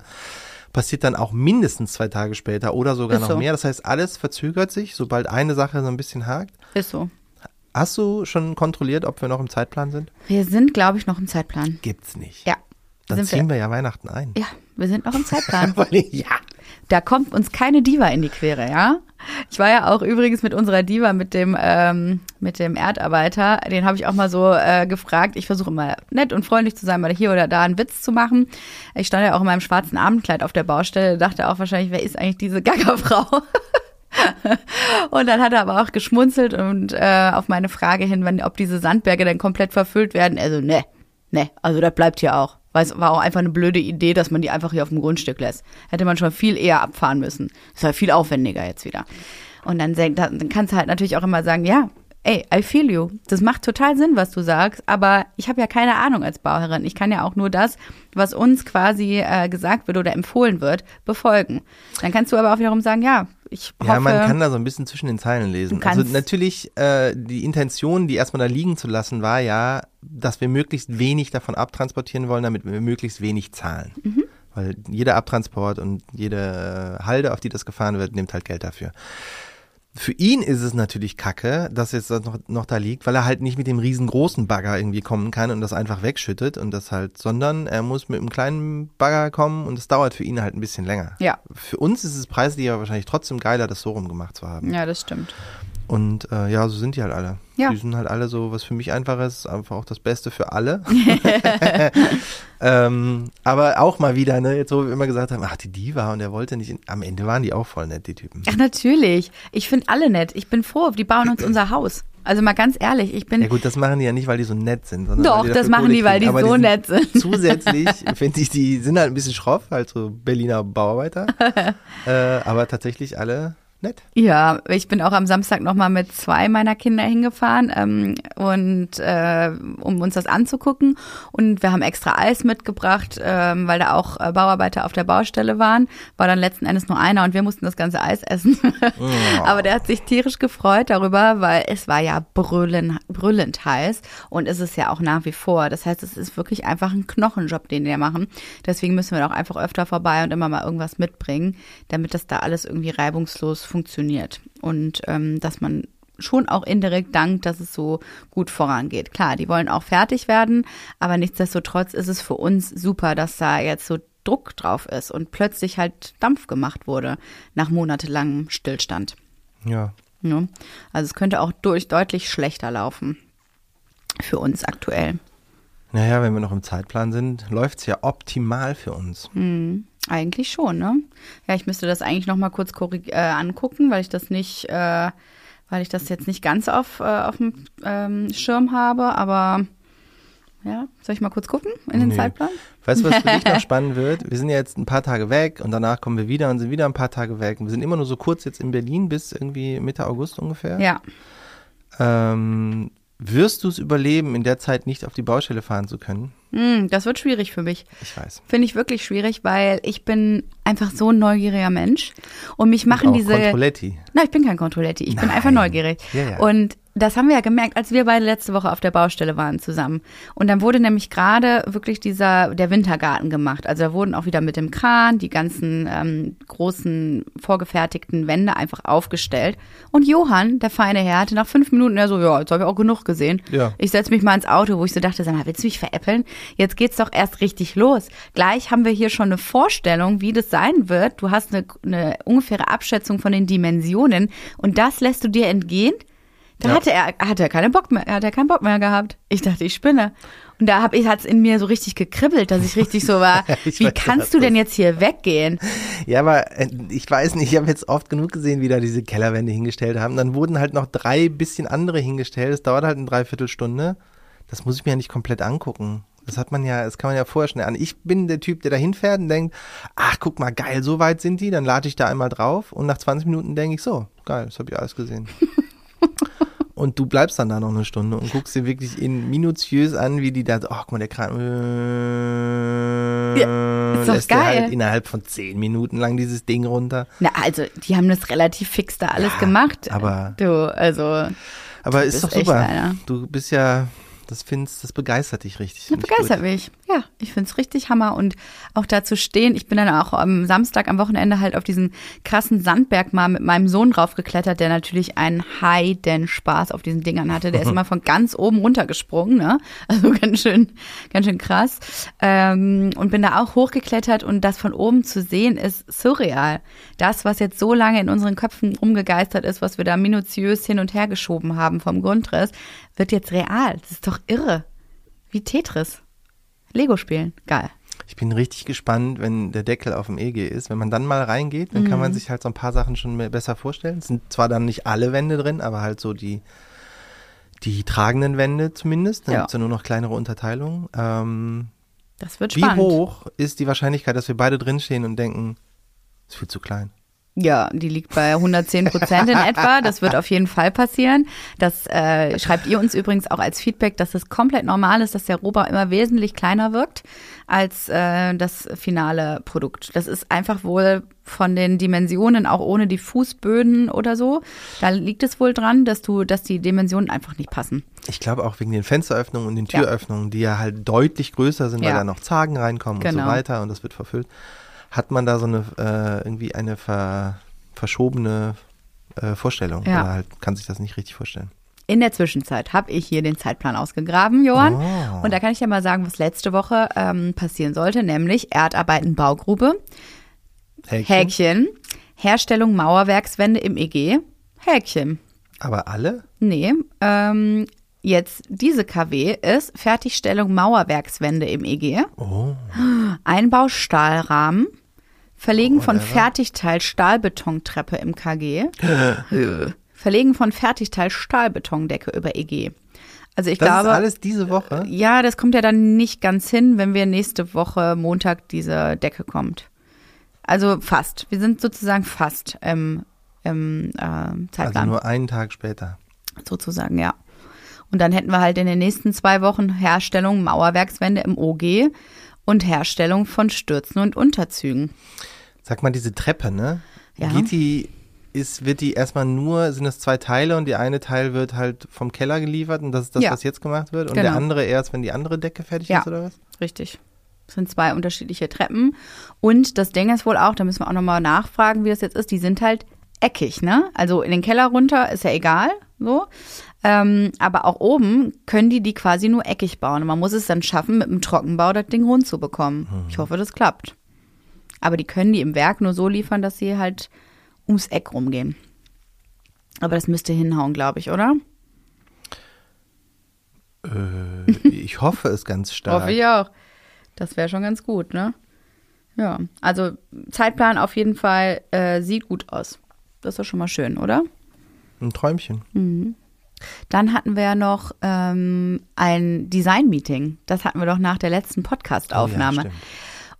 passiert dann auch mindestens zwei Tage später oder sogar Ist noch so. mehr. Das heißt, alles verzögert sich, sobald eine Sache so ein bisschen hakt. Ist so. Hast du schon kontrolliert, ob wir noch im Zeitplan sind? Wir sind, glaube ich, noch im Zeitplan. Gibt's nicht. Ja. Dann ziehen wir, wir, ja Weihnachten ein. Ja, wir sind noch im Zeitplan. ja. Da kommt uns keine Diva in die Quere, ja? Ich war ja auch übrigens mit unserer Diva, mit dem, ähm, mit dem Erdarbeiter, den habe ich auch mal so äh, gefragt. Ich versuche immer nett und freundlich zu sein, mal hier oder da einen Witz zu machen. Ich stand ja auch in meinem schwarzen Abendkleid auf der Baustelle, dachte auch wahrscheinlich, wer ist eigentlich diese Gaggerfrau? und dann hat er aber auch geschmunzelt und äh, auf meine Frage hin, wenn, ob diese Sandberge dann komplett verfüllt werden, also ne, ne, also das bleibt hier auch. Weil es war auch einfach eine blöde Idee, dass man die einfach hier auf dem Grundstück lässt. Hätte man schon viel eher abfahren müssen. Das war viel aufwendiger jetzt wieder. Und dann, dann kannst du halt natürlich auch immer sagen, ja, ey, I feel you. Das macht total Sinn, was du sagst, aber ich habe ja keine Ahnung als Bauherrin. Ich kann ja auch nur das, was uns quasi äh, gesagt wird oder empfohlen wird, befolgen. Dann kannst du aber auch wiederum sagen, ja, ich hoffe, Ja, man kann da so ein bisschen zwischen den Zeilen lesen. Also natürlich, äh, die Intention, die erstmal da liegen zu lassen, war ja, dass wir möglichst wenig davon abtransportieren wollen, damit wir möglichst wenig zahlen. Mhm. Weil jeder Abtransport und jede Halde, auf die das gefahren wird, nimmt halt Geld dafür. Für ihn ist es natürlich kacke, dass jetzt das noch, noch da liegt, weil er halt nicht mit dem riesengroßen Bagger irgendwie kommen kann und das einfach wegschüttet und das halt, sondern er muss mit einem kleinen Bagger kommen und das dauert für ihn halt ein bisschen länger. Ja. Für uns ist es preislich aber wahrscheinlich trotzdem geiler, das so rum gemacht zu haben. Ja, das stimmt. Und äh, ja, so sind die halt alle. Ja. Die sind halt alle so, was für mich einfach ist, einfach auch das Beste für alle. ähm, aber auch mal wieder, ne, jetzt wo wir immer gesagt haben, ach, die Diva und er wollte nicht, in, am Ende waren die auch voll nett, die Typen. Ach, natürlich. Ich finde alle nett. Ich bin froh, die bauen uns unser Haus. Also mal ganz ehrlich, ich bin. Ja gut, das machen die ja nicht, weil die so nett sind, sondern Doch, das machen die, weil die so nett sind. Zusätzlich finde ich, die sind halt ein bisschen schroff, halt so Berliner Bauarbeiter. äh, aber tatsächlich alle nett. Ja, ich bin auch am Samstag nochmal mit zwei meiner Kinder hingefahren ähm, und äh, um uns das anzugucken. Und wir haben extra Eis mitgebracht, ähm, weil da auch äh, Bauarbeiter auf der Baustelle waren. War dann letzten Endes nur einer und wir mussten das ganze Eis essen. Oh. Aber der hat sich tierisch gefreut darüber, weil es war ja brüllend, brüllend heiß und ist es ja auch nach wie vor. Das heißt, es ist wirklich einfach ein Knochenjob, den wir machen. Deswegen müssen wir auch einfach öfter vorbei und immer mal irgendwas mitbringen, damit das da alles irgendwie reibungslos funktioniert. Und ähm, dass man schon auch indirekt dankt, dass es so gut vorangeht. Klar, die wollen auch fertig werden, aber nichtsdestotrotz ist es für uns super, dass da jetzt so Druck drauf ist und plötzlich halt Dampf gemacht wurde nach monatelangem Stillstand. Ja. Ja. Also es könnte auch durch deutlich schlechter laufen für uns aktuell. Naja, wenn wir noch im Zeitplan sind, läuft's ja optimal für uns. Hm, eigentlich schon, ne? Ja, ich müsste das eigentlich noch mal kurz äh, angucken, weil ich das nicht, äh, weil ich das jetzt nicht ganz auf, äh, auf dem ähm, Schirm habe, aber ja, soll ich mal kurz gucken in den Nee. Zeitplan? Weißt du, was für dich noch spannend wird? Wir sind ja jetzt ein paar Tage weg und danach kommen wir wieder und sind wieder ein paar Tage weg. Und wir sind immer nur so kurz jetzt in Berlin bis irgendwie Mitte August ungefähr. Ja. Ähm, wirst du es überleben, in der Zeit nicht auf die Baustelle fahren zu können? Hm, das wird schwierig für mich. Ich weiß. Finde ich wirklich schwierig, weil ich bin einfach so ein neugieriger Mensch und mich machen auch diese Controletti. Nein, ich bin kein Controletti. Ich bin Nein. einfach neugierig. Ja, ja. Und das haben wir ja gemerkt, als wir beide letzte Woche auf der Baustelle waren zusammen. Und dann wurde nämlich gerade wirklich dieser, der Wintergarten gemacht. Also da wurden auch wieder mit dem Kran die ganzen ähm, großen vorgefertigten Wände einfach aufgestellt. Und Johann, der feine Herr, hatte nach fünf Minuten ja so, ja, jetzt habe ich auch genug gesehen. Ja. Ich setze mich mal ins Auto, wo ich so dachte, sag mal, willst du mich veräppeln? Jetzt geht's doch erst richtig los. Gleich haben wir hier schon eine Vorstellung, wie das sein wird. Du hast eine, eine ungefähre Abschätzung von den Dimensionen und das lässt du dir entgehen? Da Ja. hatte er, hat er keine Bock mehr, hat er keinen Bock mehr gehabt. Ich dachte, ich spinne. Und da hab ich, hat's in mir so richtig gekribbelt, dass ich richtig so war, wie weiß, kannst du denn jetzt hier weggehen? Ja, aber äh, ich weiß nicht, ich habe jetzt oft genug gesehen, wie da diese Kellerwände hingestellt haben. Dann wurden halt noch drei bisschen andere hingestellt. Das dauert halt eine Dreiviertelstunde. Das muss ich mir ja nicht komplett angucken. Das hat man ja, das kann man ja vorher schnell an. Ich bin der Typ, der da hinfährt und denkt, ach, guck mal, geil, so weit sind die. Dann lade ich da einmal drauf und nach 20 Minuten denke ich, so, geil, das habe ich alles gesehen. Und du bleibst dann da noch eine Stunde und guckst dir wirklich in minutiös an, wie die da, so, oh, guck mal, der Kran, Ja, ist doch lässt der geil. halt innerhalb von zehn Minuten lang dieses Ding runter. Na, also, die haben das relativ fix da alles Ja, gemacht. aber- Du, also, Aber ist doch super. einer. Du bist ja, das findest, das begeistert dich richtig. Das begeistert mich. Ja, ich find's richtig Hammer. Und auch da zu stehen, ich bin dann auch am Samstag, am Wochenende halt auf diesen krassen Sandberg mal mit meinem Sohn draufgeklettert, der natürlich einen heiden Spaß auf diesen Dingern hatte. Der ist immer von ganz oben runtergesprungen, ne? Also ganz schön, ganz schön krass. Ähm, und bin da auch hochgeklettert und das von oben zu sehen ist surreal. Das, was jetzt so lange in unseren Köpfen rumgegeistert ist, was wir da minutiös hin und her geschoben haben vom Grundriss, wird jetzt real. Das ist doch irre. Wie Tetris. Lego spielen. Geil. Ich bin richtig gespannt, wenn der Deckel auf dem EG ist. Wenn man dann mal reingeht, dann Mhm. kann man sich halt so ein paar Sachen schon besser vorstellen. Es sind zwar dann nicht alle Wände drin, aber halt so die, die tragenden Wände zumindest. Dann Ja. gibt's ja nur noch kleinere Unterteilungen. Ähm, Das wird wie spannend. hoch ist die Wahrscheinlichkeit, dass wir beide drinstehen und denken, ist viel zu klein? Ja, die liegt bei 110 Prozent in etwa. Das wird auf jeden Fall passieren. Das äh, schreibt ihr uns übrigens auch als Feedback, dass es komplett normal ist, dass der Rohbau immer wesentlich kleiner wirkt als äh, das finale Produkt. Das ist einfach wohl von den Dimensionen, auch ohne die Fußböden oder so. Da liegt es wohl dran, dass du, dass die Dimensionen einfach nicht passen. Ich glaube auch wegen den Fensteröffnungen und den Ja. Türöffnungen, die ja halt deutlich größer sind, weil Ja. da noch Zagen reinkommen und Genau. so weiter und das wird verfüllt. Hat man da so eine äh, irgendwie eine ver, verschobene äh, Vorstellung Ja. oder halt kann sich das nicht richtig vorstellen. In der Zwischenzeit habe ich hier den Zeitplan ausgegraben, Johann. Oh. Und da kann ich ja mal sagen, was letzte Woche ähm, passieren sollte, nämlich Erdarbeiten Baugrube, Häkchen. Häkchen, Herstellung Mauerwerkswände im EG, Häkchen. Aber alle? Nee, ähm, jetzt diese KW ist Fertigstellung Mauerwerkswände im EG, Oh. Einbau Stahlrahmen, Verlegen von. Fertigteil Stahlbetontreppe im KG, Verlegen von Fertigteil Stahlbetondecke über EG. Also ich Das glaube, ist alles diese Woche? ja, das kommt ja dann nicht ganz hin, wenn wir nächste Woche Montag diese Decke kommt. Also fast. Wir sind sozusagen fast im im äh, Also Zeitplan nur einen Tag später. sozusagen, ja. Und dann hätten wir halt in den nächsten zwei Wochen Herstellung Mauerwerkswände im OG und Herstellung von Stürzen und Unterzügen. Sag mal, diese Treppe, ne? Ja. Geht die, ist, wird die erstmal nur, sind es zwei Teile und die eine Teil wird halt vom Keller geliefert und das ist das, Ja. was jetzt gemacht wird? Und Genau. der andere erst, wenn die andere Decke fertig Ja. ist oder was? Richtig. Das sind zwei unterschiedliche Treppen. Und das Ding ist wohl auch, da müssen wir auch nochmal nachfragen, wie das jetzt ist, die sind halt eckig, ne? Also in den Keller runter ist ja egal, so. Ähm, aber auch oben können die die quasi nur eckig bauen. Und man muss es dann schaffen, mit dem Trockenbau das Ding rund zu bekommen. Ich hoffe, das klappt. Aber die können die im Werk nur so liefern, dass sie halt ums Eck rumgehen. Aber das müsste hinhauen, glaube ich, oder? Äh, ich hoffe es ganz stark. Hoffe ich auch. Das wäre schon ganz gut, ne? Ja, also Zeitplan auf jeden Fall äh, sieht gut aus. Das ist doch schon mal schön, oder? Ein Träumchen. Mhm. Dann hatten wir ja noch ähm, ein Design-Meeting. Das hatten wir doch nach der letzten Oh ja, Podcast-Aufnahme.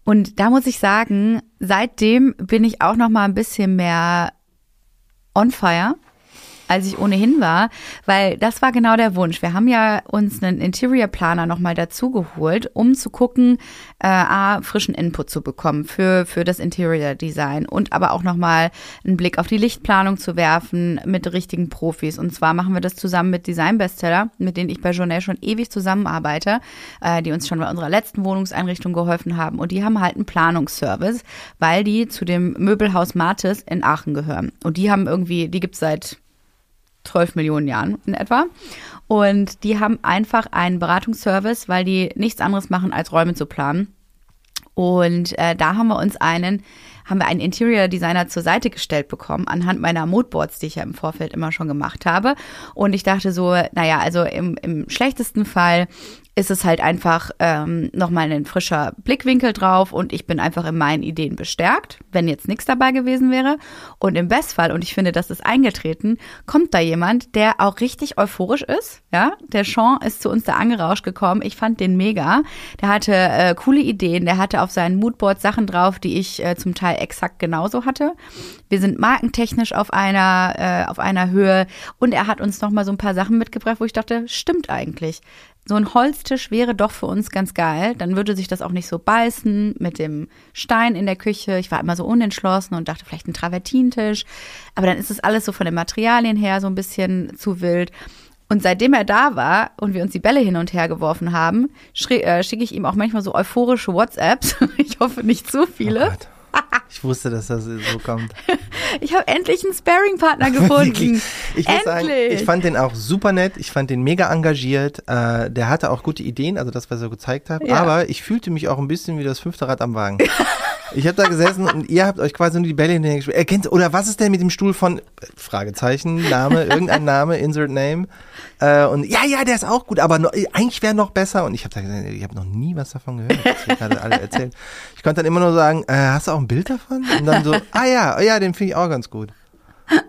Und da muss ich sagen, seitdem bin ich auch noch mal ein bisschen mehr on fire, als ich ohnehin war, weil das war genau der Wunsch. Wir haben ja uns einen Interior Planer noch mal dazu geholt, um zu gucken, äh, A, frischen Input zu bekommen für, für das Interior Design und aber auch noch mal einen Blick auf die Lichtplanung zu werfen mit richtigen Profis. Und zwar machen wir das zusammen mit Design Bestseller, mit denen ich bei Journal schon ewig zusammenarbeite, äh, die uns schon bei unserer letzten Wohnungseinrichtung geholfen haben. Und die haben halt einen Planungsservice, weil die zu dem Möbelhaus Martis in Aachen gehören. Und die haben irgendwie, die gibt's seit 12 Millionen Jahren in etwa. Und die haben einfach einen Beratungsservice, weil die nichts anderes machen, als Räume zu planen. Und äh, da haben wir uns einen, haben wir einen Interior Designer zur Seite gestellt bekommen, anhand meiner Moodboards, die ich ja im Vorfeld immer schon gemacht habe. Und ich dachte so, naja, also im, im schlechtesten Fall ist es halt einfach ähm, nochmal ein frischer Blickwinkel drauf und ich bin einfach in meinen Ideen bestärkt, wenn jetzt nichts dabei gewesen wäre. Und im Bestfall, und ich finde, das ist eingetreten, kommt da jemand, der auch richtig euphorisch ist. Ja, der Sean ist zu uns da angerauscht gekommen. Ich fand den mega. Der hatte äh, coole Ideen. Der hatte auf seinen Moodboard Sachen drauf, die ich äh, zum Teil exakt genauso hatte. Wir sind markentechnisch auf einer äh, auf einer Höhe und er hat uns noch mal so ein paar Sachen mitgebracht, wo ich dachte, stimmt eigentlich. So ein Holztisch wäre doch für uns ganz geil. Dann würde sich das auch nicht so beißen mit dem Stein in der Küche. Ich war immer so unentschlossen und dachte vielleicht ein Travertintentisch. Aber dann ist es alles so von den Materialien her so ein bisschen zu wild. Und seitdem er da war und wir uns die Bälle hin und her geworfen haben, äh, schicke ich ihm auch manchmal so euphorische WhatsApps. Ich hoffe nicht zu Oh viele. Gott. Ich wusste, dass das so kommt. Ich habe endlich einen Sparring-Partner gefunden. Ich muss sagen, endlich. ich fand den auch super nett. Ich fand den mega engagiert. Äh, der hatte auch gute Ideen, also das, was er gezeigt hat. Ja. Aber ich fühlte mich auch ein bisschen wie das fünfte Rad am Wagen. Ich habe da gesessen und ihr habt euch quasi nur die Bälle hinterher gespielt. Erkennt, oder was ist denn mit dem Stuhl von äh, Fragezeichen, Name, irgendein Name, Insert Name. Äh, und ja, ja, der ist auch gut, aber noch, eigentlich wäre noch besser. Und ich habe da gesagt, ich habe noch nie was davon gehört. Gerade alle erzählt. Ich konnte dann immer nur sagen, äh, hast du auch ein Bild davon? Und dann so, ah ja, oh ja, den finde ich auch ganz gut.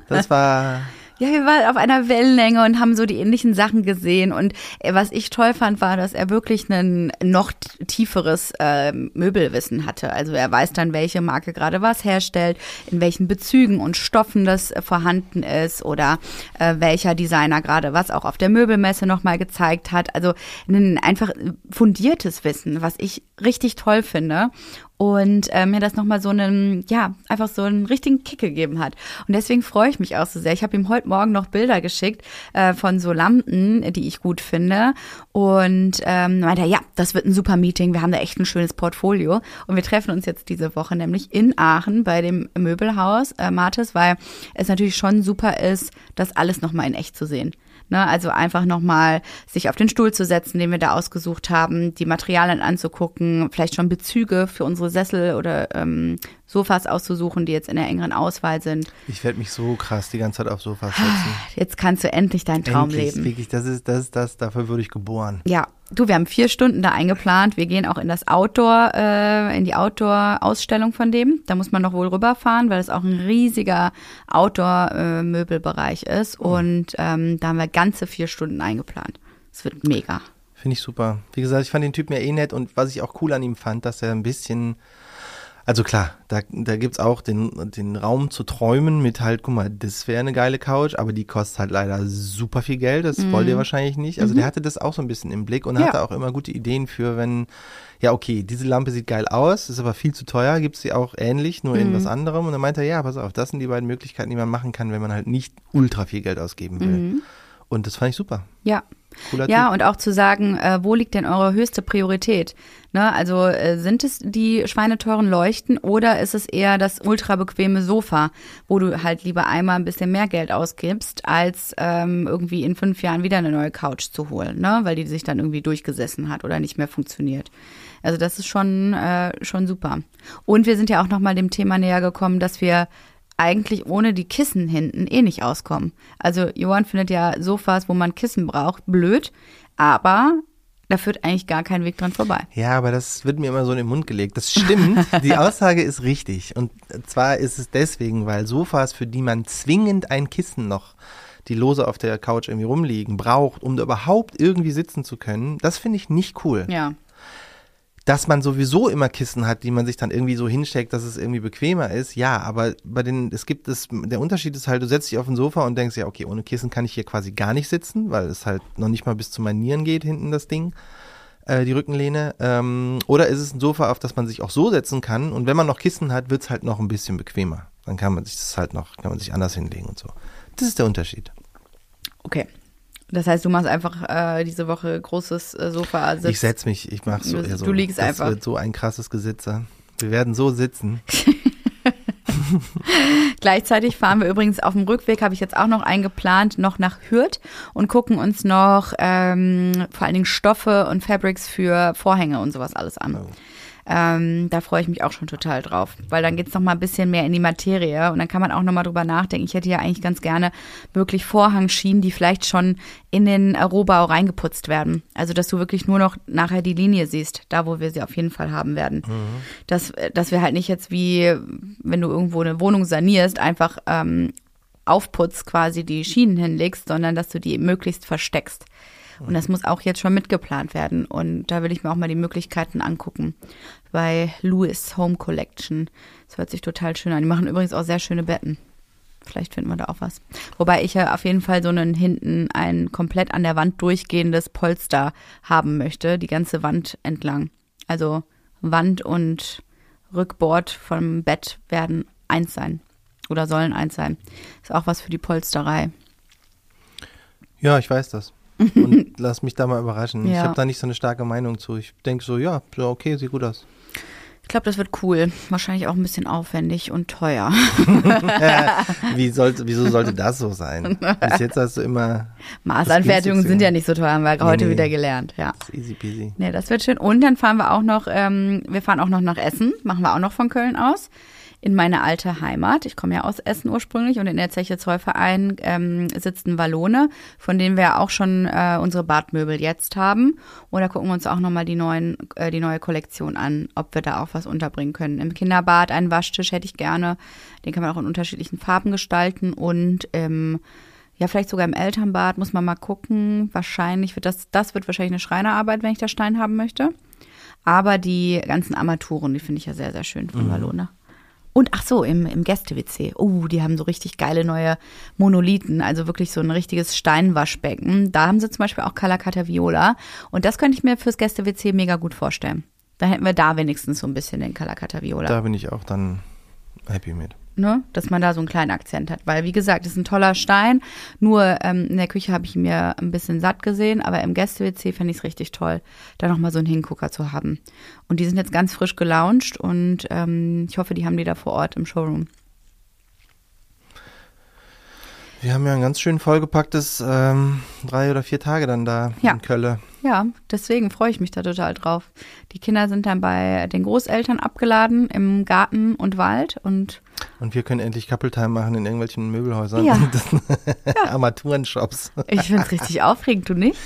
Das war Ja, wir waren auf einer Wellenlänge und haben so die ähnlichen Sachen gesehen. Und äh, was ich toll fand, war, dass er wirklich ein noch tieferes äh, Möbelwissen hatte. Also er weiß dann, welche Marke gerade was herstellt, in welchen Bezügen und Stoffen das äh, vorhanden ist oder äh, welcher Designer gerade was auch auf der Möbelmesse nochmal gezeigt hat. Also ein einfach fundiertes Wissen, was ich richtig toll finde und äh, mir das nochmal so einen, ja, einfach so einen richtigen Kick gegeben hat. Und deswegen freue ich mich auch so sehr. Ich habe ihm heute Morgen noch Bilder geschickt äh, von so Lampen, die ich gut finde. Und ähm, meinte, er, ja, das wird ein super Meeting. Wir haben da echt ein schönes Portfolio. Und wir treffen uns jetzt diese Woche nämlich in Aachen bei dem Möbelhaus äh, Martis, weil es natürlich schon super ist, das alles nochmal in echt zu sehen. Ne, also einfach nochmal sich auf den Stuhl zu setzen, den wir da ausgesucht haben, die Materialien anzugucken, vielleicht schon Bezüge für unsere Sessel oder ähm, Sofas auszusuchen, die jetzt in der engeren Auswahl sind. Ich werde mich so krass die ganze Zeit auf Sofas setzen. Jetzt kannst du endlich deinen Traum Endlich, leben. Wirklich, das ist das, ist das, dafür wurde ich geboren. Ja, du, wir haben vier Stunden da eingeplant. Wir gehen auch in das Outdoor, äh, in die Outdoor-Ausstellung von dem. Da muss man noch wohl rüberfahren, weil es auch ein riesiger Outdoor-Möbelbereich ist. Und ähm, da haben wir ganze vier Stunden eingeplant. Es wird mega. Finde ich super. Wie gesagt, ich fand den Typen ja eh nett und was ich auch cool an ihm fand, dass er ein bisschen Also klar, da, da gibt's auch den, den Raum zu träumen mit halt, guck mal, das wäre eine geile Couch, aber die kostet halt leider super viel Geld, das wollt ihr wahrscheinlich nicht. Also der hatte das auch so ein bisschen im Blick und Ja. hatte auch immer gute Ideen für, wenn, ja okay, diese Lampe sieht geil aus, ist aber viel zu teuer, gibt's sie auch ähnlich, nur in was anderem. Und dann meinte er, ja, pass auf, das sind die beiden Möglichkeiten, die man machen kann, wenn man halt nicht ultra viel Geld ausgeben will. Und das fand ich super. Ja. Cooler Ja, Typ. und auch zu sagen, äh, wo liegt denn eure höchste Priorität? Ne, also äh, sind es die schweineteuren Leuchten oder ist es eher das ultra bequeme Sofa, wo du halt lieber einmal ein bisschen mehr Geld ausgibst, als ähm, irgendwie in fünf Jahren wieder eine neue Couch zu holen, ne? weil die sich dann irgendwie durchgesessen hat oder nicht mehr funktioniert. Also das ist schon, äh, schon super. Und wir sind ja auch nochmal dem Thema näher gekommen, dass wir eigentlich ohne die Kissen hinten eh nicht auskommen. Also Johann findet ja Sofas, wo man Kissen braucht, blöd, aber da führt eigentlich gar kein Weg dran vorbei. Ja, aber das wird mir immer so in den Mund gelegt. Das stimmt. Die Aussage ist richtig. Und zwar ist es deswegen, weil Sofas, für die man zwingend ein Kissen noch, die lose auf der Couch irgendwie rumliegen, braucht, um da überhaupt irgendwie sitzen zu können, das finde ich nicht cool. Ja. Dass man sowieso immer Kissen hat, die man sich dann irgendwie so hinsteckt, dass es irgendwie bequemer ist, ja, aber bei den, es gibt es, der Unterschied ist halt, du setzt dich auf ein Sofa und denkst, ja, okay, ohne Kissen kann ich hier quasi gar nicht sitzen, weil es halt noch nicht mal bis zu meinen Nieren geht, hinten das Ding äh, die Rückenlehne. Ähm, oder ist es ein Sofa, auf das man sich auch so setzen kann und wenn man noch Kissen hat, wird es halt noch ein bisschen bequemer. Dann kann man sich das halt noch, kann man sich anders hinlegen und so. Das ist der Unterschied. Okay. Das heißt, du machst einfach äh, diese Woche großes äh, Sofa. Ich setz mich, ich mach so, Du- so. du liegst das einfach. wird so ein krasses Gesitzer. Wir werden so sitzen. Gleichzeitig fahren wir übrigens auf dem Rückweg, habe ich jetzt auch noch eingeplant, noch nach Hürth und gucken uns noch ähm, vor allen Dingen Stoffe und Fabrics für Vorhänge und sowas alles an. Oh. Ähm, da freue ich mich auch schon total drauf, weil dann geht's noch mal ein bisschen mehr in die Materie und dann kann man auch noch mal drüber nachdenken. Ich hätte ja eigentlich ganz gerne wirklich Vorhangschienen, die vielleicht schon in den äh, Rohbau reingeputzt werden. Also, dass du wirklich nur noch nachher die Linie siehst, da wo wir sie auf jeden Fall haben werden. Dass, äh, dass wir halt nicht jetzt wie, wenn du irgendwo eine Wohnung sanierst, einfach ähm, aufputzt quasi die Schienen hinlegst, sondern dass du die möglichst versteckst. Und das muss auch jetzt schon mitgeplant werden. Und da will ich mir auch mal die Möglichkeiten angucken. Bei Louis Home Collection. Das hört sich total schön an. Die machen übrigens auch sehr schöne Betten. Vielleicht finden wir da auch was. Wobei ich ja auf jeden Fall so einen hinten ein komplett an der Wand durchgehendes Polster haben möchte, die ganze Wand entlang. Also Wand und Rückbord vom Bett werden eins sein. Oder sollen eins sein. Ist auch was für die Polsterei. Ja, ich weiß das. Und lass mich da mal überraschen. Ich Ja. habe da nicht so eine starke Meinung zu. Ich denke so, ja, so, okay, sieht gut aus. Ich glaube, das wird cool. Wahrscheinlich auch ein bisschen aufwendig und teuer. Wie sollte, wieso sollte das so sein? Bis jetzt hast du immer Maßanfertigungen sind ja. nicht so teuer, haben wir heute nee. wieder gelernt. Ja. das ist easy peasy. Nee, das wird schön. Und dann fahren wir auch noch, ähm, wir fahren auch noch nach Essen, machen wir auch noch von Köln aus, in meine alte Heimat. Ich komme ja aus Essen ursprünglich und in der Zeche Zollverein ähm, sitzt ein Wallone, von dem wir auch schon äh, unsere Badmöbel jetzt haben. Und da gucken wir uns auch nochmal die neuen, äh, die neue Kollektion an, ob wir da auch was unterbringen können. Im Kinderbad einen Waschtisch hätte ich gerne. Den kann man auch in unterschiedlichen Farben gestalten und im ja, vielleicht sogar im Elternbad, muss man mal gucken. Wahrscheinlich wird das, das wird wahrscheinlich eine Schreinerarbeit, wenn ich da Stein haben möchte. Aber die ganzen Armaturen, die finde ich ja sehr, sehr schön von Wallone. Und ach so, im, im Gäste-WC. Oh, die haben so richtig geile neue Monolithen, also wirklich so ein richtiges Steinwaschbecken. Da haben sie zum Beispiel auch Calacata Viola. Und das könnte ich mir fürs Gäste-WC mega gut vorstellen. Da hätten wir da wenigstens so ein bisschen den Calacata Viola Da bin ich auch dann happy mit. Ne, dass man da so einen kleinen Akzent hat. Weil, wie gesagt, es ist ein toller Stein. Nur ähm, in der Küche habe ich ihn mir ein bisschen satt gesehen, aber im Gäste-WC fände ich es richtig toll, da nochmal so einen Hingucker zu haben. Und die sind jetzt ganz frisch gelauncht und ähm, ich hoffe, die haben die da vor Ort im Showroom. Wir haben ja ein ganz schön vollgepacktes ähm, drei oder vier Tage dann da Ja. in Kölle. Ja, deswegen freue ich mich da total drauf. Die Kinder sind dann bei den Großeltern abgeladen im Garten und Wald und Und wir können endlich Couple Time machen in irgendwelchen Möbelhäusern. Ja. Das- Armaturenshops. ich finde es richtig aufregend, du nicht?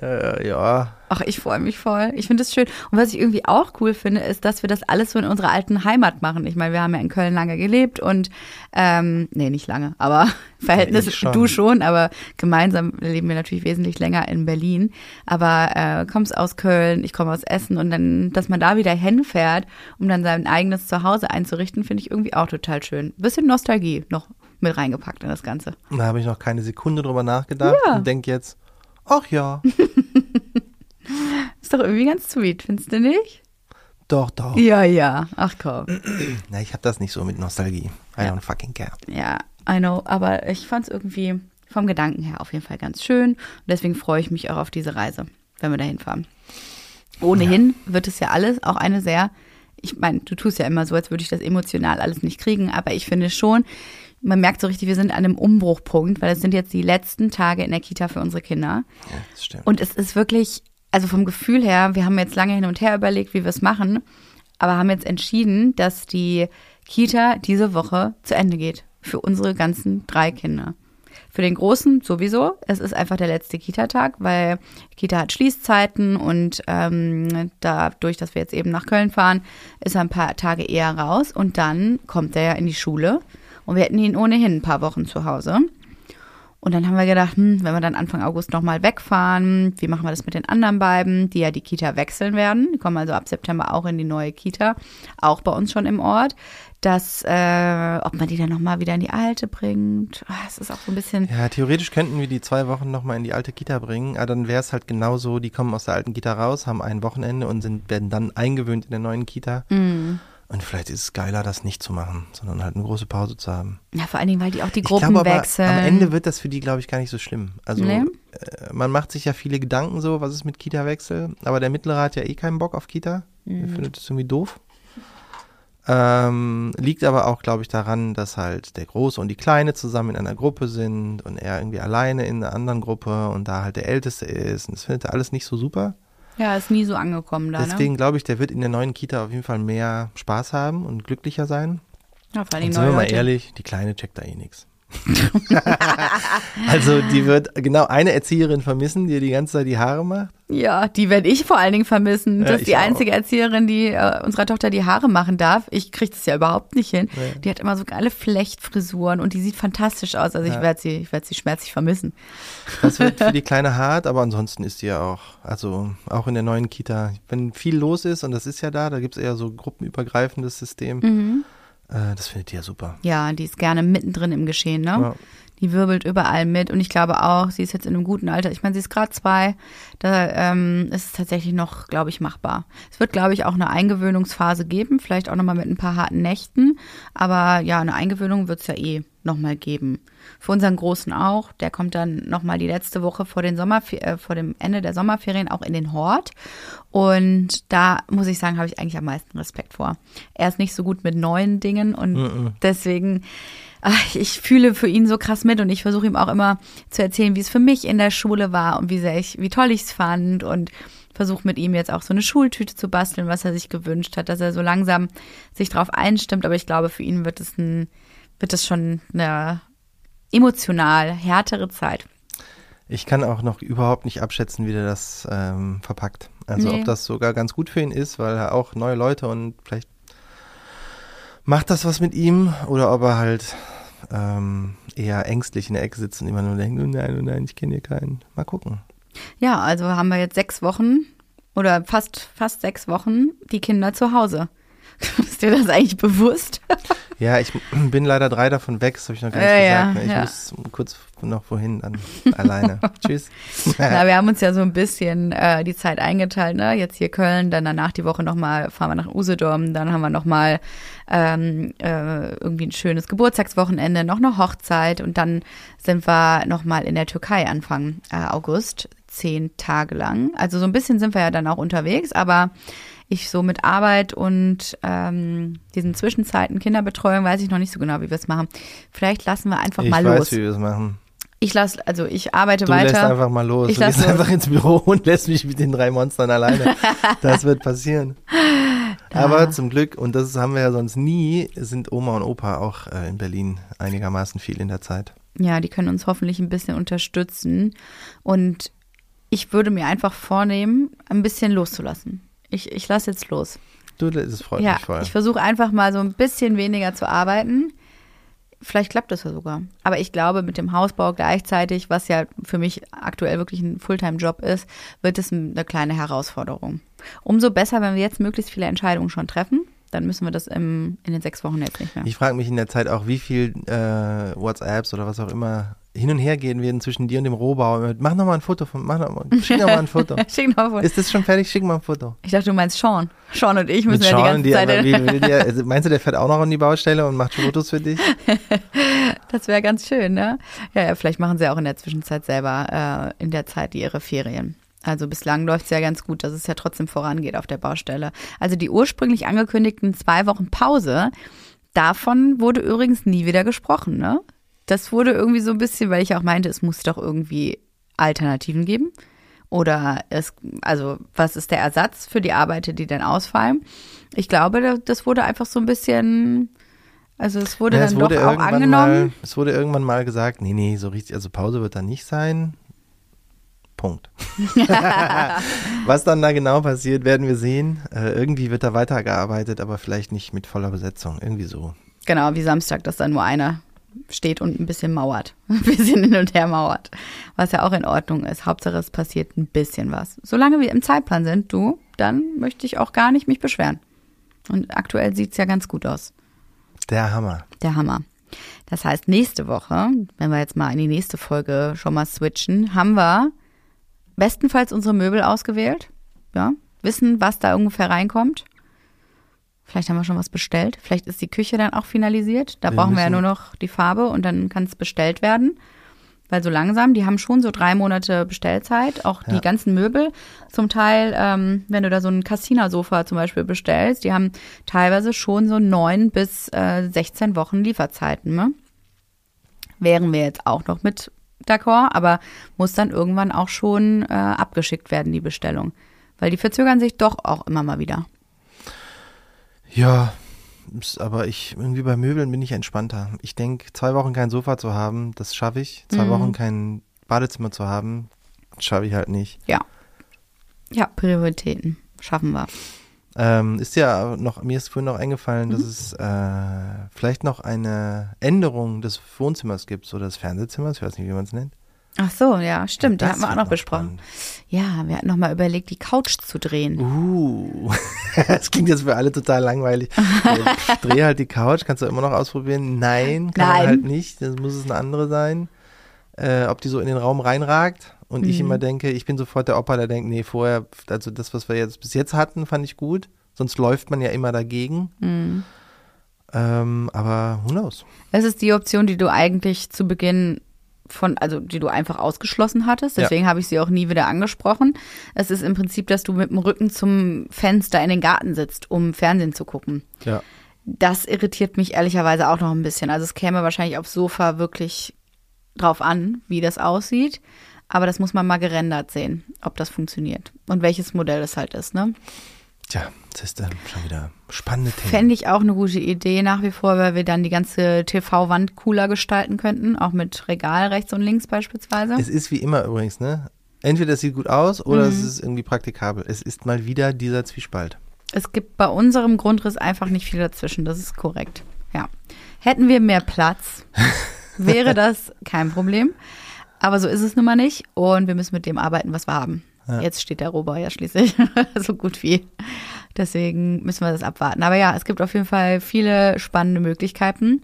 Äh, ja. Ach, ich freue mich voll. Ich finde es schön. Und was ich irgendwie auch cool finde, ist, dass wir das alles so in unserer alten Heimat machen. Ich meine, wir haben ja in Köln lange gelebt und, ähm, nee, nicht lange, aber Verhältnis, ich schon. du schon, aber gemeinsam leben wir natürlich wesentlich länger in Berlin. Aber äh, kommst aus Köln, ich komme aus Essen und dann, dass man da wieder hinfährt, um dann sein eigenes Zuhause einzurichten, finde ich irgendwie auch total schön. Bisschen Nostalgie noch mit reingepackt in das Ganze. Da habe ich noch keine Sekunde drüber nachgedacht Ja. und denke jetzt, ach ja, Ist doch irgendwie ganz sweet, findest du nicht? doch, doch. Ja, ja. Ach komm. Na, ich habe das nicht so mit Nostalgie. I don't fucking care. Ja, I know, aber ich fand es irgendwie vom Gedanken her auf jeden Fall ganz schön. Und deswegen freue ich mich auch auf diese Reise, wenn wir dahin fahren. Ohnehin wird es ja alles auch eine sehr, ich meine, du tust ja immer so, als würde ich das emotional alles nicht kriegen, aber ich finde schon, man merkt so richtig, wir sind an einem Umbruchpunkt, weil es sind jetzt die letzten Tage in der Kita für unsere Kinder. Ja, das stimmt. Und es ist wirklich, also vom Gefühl her, wir haben jetzt lange hin und her überlegt, wie wir es machen, aber haben jetzt entschieden, dass die Kita diese Woche zu Ende geht. Für unsere ganzen drei Kinder. Für den Großen sowieso. Es ist einfach der letzte Kita-Tag, weil Kita hat Schließzeiten und ähm, dadurch, dass wir jetzt eben nach Köln fahren, ist er ein paar Tage eher raus und dann kommt er ja in die Schule und wir hätten ihn ohnehin ein paar Wochen zu Hause. Und dann haben wir gedacht, hm, wenn wir dann Anfang August nochmal wegfahren, wie machen wir das mit den anderen beiden, die ja die Kita wechseln werden? Die kommen also ab September auch in die neue Kita, auch bei uns schon im Ort. Dass, äh, ob man die dann nochmal wieder in die alte bringt. Ah, Es ist auch so ein bisschen. Ja, theoretisch könnten wir die zwei Wochen nochmal in die alte Kita bringen, aber dann wäre es halt genauso, die kommen aus der alten Kita raus, haben ein Wochenende und sind, werden dann eingewöhnt in der neuen Kita. Mm. Und vielleicht ist es geiler, das nicht zu machen, sondern halt eine große Pause zu haben. Ja, vor allen Dingen, weil die auch die Ich Gruppen glaube aber, wechseln. am Ende wird das für die, glaube ich, gar nicht so schlimm. Also Nee? äh, man macht sich ja viele Gedanken so, was ist mit Kita-Wechsel, aber der Mittlere hat ja eh keinen Bock auf Kita. Er Mhm. findet das irgendwie doof. Ähm, liegt aber auch, glaube ich, daran, dass halt der Große und die Kleine zusammen in einer Gruppe sind und er irgendwie alleine in einer anderen Gruppe und da halt der Älteste ist. Und das findet er alles nicht so super. Ja, ist nie so angekommen da, ne? Deswegen glaube ich, der wird in der neuen Kita auf jeden Fall mehr Spaß haben und glücklicher sein. Ja, vor allen Und sind wir mal Leute. ehrlich, die Kleine checkt da eh nix. also die wird genau eine Erzieherin vermissen, die ihr die ganze Zeit die Haare macht. Ja, die werde ich vor allen Dingen vermissen. Ja, das ist ich die auch. einzige Erzieherin, die äh, unserer Tochter die Haare machen darf. Ich kriege das ja überhaupt nicht hin. Nee. Die hat immer so geile Flechtfrisuren und die sieht fantastisch aus. Also ich Ja. werde sie, ich werde sie schmerzlich vermissen. Das wird für die Kleine hart, aber ansonsten ist die ja auch, also auch in der neuen Kita, wenn viel los ist, und das ist ja da, da gibt es eher so gruppenübergreifendes System, Mhm. Äh, das findet die ja super. Ja, die ist gerne mittendrin im Geschehen, ne? Ja. Die wirbelt überall mit und ich glaube auch, sie ist jetzt in einem guten Alter. Ich meine, sie ist gerade zwei. Da ähm, ist es tatsächlich noch, glaube ich, machbar. Es wird, glaube ich, auch eine Eingewöhnungsphase geben, vielleicht auch nochmal mit ein paar harten Nächten. Aber ja, eine Eingewöhnung wird es ja eh nochmal geben. Für unseren Großen auch. Der kommt dann nochmal die letzte Woche vor, den äh, vor dem Ende der Sommerferien auch in den Hort. Und da muss ich sagen, habe ich eigentlich am meisten Respekt vor. Er ist nicht so gut mit neuen Dingen und deswegen ach, ich fühle für ihn so krass mit und ich versuche ihm auch immer zu erzählen, wie es für mich in der Schule war und wie sehr ich, wie toll ich es fand und versuche mit ihm jetzt auch so eine Schultüte zu basteln, was er sich gewünscht hat, dass er so langsam sich darauf einstimmt. Aber ich glaube, für ihn wird es ein, wird es schon eine emotional härtere Zeit. Ich kann auch noch überhaupt nicht abschätzen, wie der das ähm, verpackt. Also Nee. ob das sogar ganz gut für ihn ist, weil er auch neue Leute und vielleicht macht das was mit ihm oder ob er halt ähm, eher ängstlich in der Ecke sitzt und immer nur denkt, oh nein, oh nein, ich kenne hier keinen. Mal gucken. Ja, also haben wir jetzt sechs Wochen oder fast, fast sechs Wochen die Kinder zu Hause. Ist dir das eigentlich bewusst? Ja, ich bin leider drei davon weg, das habe ich noch gar nicht Ja, ja, gesagt. ne? Ich ja. muss kurz noch wohin, dann alleine. Tschüss. Na, wir haben uns ja so ein bisschen äh, die Zeit eingeteilt, ne? Jetzt hier Köln, dann danach die Woche nochmal fahren wir nach Usedom, dann haben wir nochmal ähm, äh, irgendwie ein schönes Geburtstagswochenende, noch eine Hochzeit und dann sind wir nochmal in der Türkei Anfang äh, August, zehn Tage lang. Also so ein bisschen sind wir ja dann auch unterwegs, aber ich so mit Arbeit und ähm, diesen Zwischenzeiten Kinderbetreuung weiß ich noch nicht so genau, wie wir es machen. Vielleicht lassen wir einfach ich mal weiß, los. wie wir es machen. Ich lasse, also ich arbeite Du weiter. lässt einfach mal los. Ich du gehst los. einfach ins Büro und lässt mich mit den drei Monstern alleine. Das wird passieren. Aber zum Glück, und das haben wir ja sonst nie, sind Oma und Opa auch äh, in Berlin einigermaßen viel in der Zeit. Ja, die können uns hoffentlich ein bisschen unterstützen. Und ich würde mir einfach vornehmen, ein bisschen loszulassen. Ich, ich lasse jetzt los. Du, das freut ja, mich voll. ich versuche einfach mal so ein bisschen weniger zu arbeiten. Vielleicht klappt das ja sogar. Aber ich glaube, mit dem Hausbau gleichzeitig, was ja für mich aktuell wirklich ein Fulltime-Job ist, wird es eine kleine Herausforderung. Umso besser, wenn wir jetzt möglichst viele Entscheidungen schon treffen. Dann müssen wir das im, in den sechs Wochen jetzt nicht mehr. Ich frage mich in der Zeit auch, wie viel äh, WhatsApps oder was auch immer hin und her gehen werden zwischen dir und dem Rohbau. Mach noch mal ein Foto von, mach noch mal, schick noch mal ein Foto. Schick noch mal. Ist das schon fertig? Schick mal ein Foto. Ich dachte, du meinst Sean. Sean und ich müssen Mit ja die Sean, ganze die Zeit. wie, will der, also meinst du, der fährt auch noch an die Baustelle und macht Fotos für dich? Das wäre ganz schön, ne? Ja, ja, vielleicht machen sie auch in der Zwischenzeit selber äh, in der Zeit ihre Ferien. Also bislang läuft es ja ganz gut, dass es ja trotzdem vorangeht auf der Baustelle. Also die ursprünglich angekündigten zwei Wochen Pause, davon wurde übrigens nie wieder gesprochen, ne? Das wurde irgendwie so ein bisschen, weil ich auch meinte, es muss doch irgendwie Alternativen geben. Oder es, also was ist der Ersatz für die Arbeiter, die dann ausfallen? Ich glaube, das wurde einfach so ein bisschen, also es wurde Ja, dann es wurde doch auch angenommen. Mal, es wurde irgendwann mal gesagt, nee, nee, so richtig, also Pause wird da nicht sein. Punkt. Was dann da genau passiert, werden wir sehen. Äh, irgendwie wird da weitergearbeitet, aber vielleicht nicht mit voller Besetzung. Irgendwie so. Genau, wie Samstag, dass da nur einer steht und ein bisschen mauert. Ein bisschen hin und her mauert. Was ja auch in Ordnung ist. Hauptsache es passiert ein bisschen was. Solange wir im Zeitplan sind, du, dann möchte ich auch gar nicht mich beschweren. Und aktuell sieht's ja ganz gut aus. Der Hammer. Der Hammer. Das heißt, nächste Woche, wenn wir jetzt mal in die nächste Folge schon mal switchen, haben wir bestenfalls unsere Möbel ausgewählt. Ja, wissen, was da ungefähr reinkommt. Vielleicht haben wir schon was bestellt. Vielleicht ist die Küche dann auch finalisiert. Da Wir brauchen wir ja nur noch die Farbe und dann kann es bestellt werden. Weil so langsam, die haben schon so drei Monate Bestellzeit. Auch die Ja. ganzen Möbel. Zum Teil, ähm, wenn du da so ein Cassina-Sofa zum Beispiel bestellst, die haben teilweise schon so neun bis äh, 16 Wochen Lieferzeiten. Ne? Wären wir jetzt auch noch mit d'accord, aber muss dann irgendwann auch schon äh, abgeschickt werden, die Bestellung. Weil die verzögern sich doch auch immer mal wieder. Ja, aber ich, irgendwie bei Möbeln bin ich entspannter. Ich denke, zwei Wochen kein Sofa zu haben, das schaffe ich. Zwei Mhm. Wochen kein Badezimmer zu haben, schaffe ich halt nicht. Ja. Ja, Prioritäten schaffen wir. Ähm, ist ja noch, mir ist vorhin noch eingefallen, Mhm. dass es äh, vielleicht noch eine Änderung des Wohnzimmers gibt oder des Fernsehzimmers, ich weiß nicht, wie man es nennt. Ach so, ja, stimmt. Die Das hatten wir auch noch besprochen. spannend. Ja, wir hatten noch mal überlegt, die Couch zu drehen. Uh, das klingt jetzt für alle total langweilig. Ich drehe halt die Couch, kannst du immer noch ausprobieren? Nein, kann Nein. man halt nicht. Das muss es eine andere sein. Äh, ob die so in den Raum reinragt und ich Mhm. immer denke, ich bin sofort der Opa, der denkt, nee, vorher, also das, was wir jetzt bis jetzt hatten, fand ich gut. Sonst läuft man ja immer dagegen. Mhm. Ähm, aber who knows? Das ist die Option, die du eigentlich zu Beginn von, also die du einfach ausgeschlossen hattest. Ja. Deswegen habe ich sie auch nie wieder angesprochen. Es ist im Prinzip, dass du mit dem Rücken zum Fenster in den Garten sitzt, um Fernsehen zu gucken. Ja. Das irritiert mich ehrlicherweise auch noch ein bisschen. Also es käme wahrscheinlich aufs Sofa wirklich drauf an, wie das aussieht. Aber das muss man mal gerendert sehen, ob das funktioniert. Und welches Modell es halt ist, ne? Tja, das ist dann schon wieder spannende Themen. Fände ich auch eine gute Idee nach wie vor, weil wir dann die ganze TV-Wand cooler gestalten könnten, auch mit Regal rechts und links beispielsweise. Es ist wie immer übrigens, ne? Entweder es sieht gut aus oder Mhm. es ist irgendwie praktikabel. Es ist mal wieder dieser Zwiespalt. Es gibt bei unserem Grundriss einfach nicht viel dazwischen, das ist korrekt. Ja. Hätten wir mehr Platz, wäre das kein Problem. Aber so ist es nun mal nicht und wir müssen mit dem arbeiten, was wir haben. Ja. Jetzt steht der Rohbau ja schließlich so gut wie. Deswegen müssen wir das abwarten. Aber ja, es gibt auf jeden Fall viele spannende Möglichkeiten.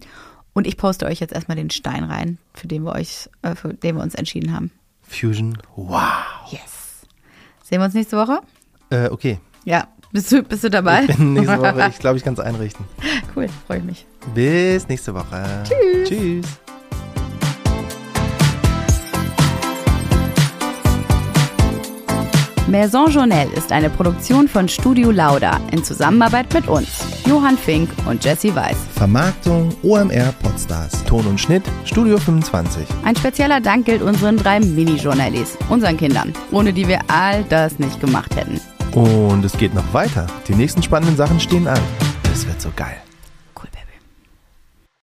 Und ich poste euch jetzt erstmal den Stein rein, für den wir euch, äh, für den wir uns entschieden haben. Fusion, wow. Yes. Sehen wir uns nächste Woche? Äh, okay. Ja. Bist du, bist du dabei? Ich bin nächste Woche, ich glaube, ich kann es einrichten. cool, freue ich mich. Bis nächste Woche. Tschüss. Tschüss. Maison Journelle ist eine Produktion von Studio Lauda in Zusammenarbeit mit uns, Johann Fink und Jesse Weiß. Vermarktung OMR Podstars. Ton und Schnitt Studio 25. Ein spezieller Dank gilt unseren drei Mini-Journalies, unseren Kindern, ohne die wir all das nicht gemacht hätten. Und es geht noch weiter. Die nächsten spannenden Sachen stehen an. Das wird so geil.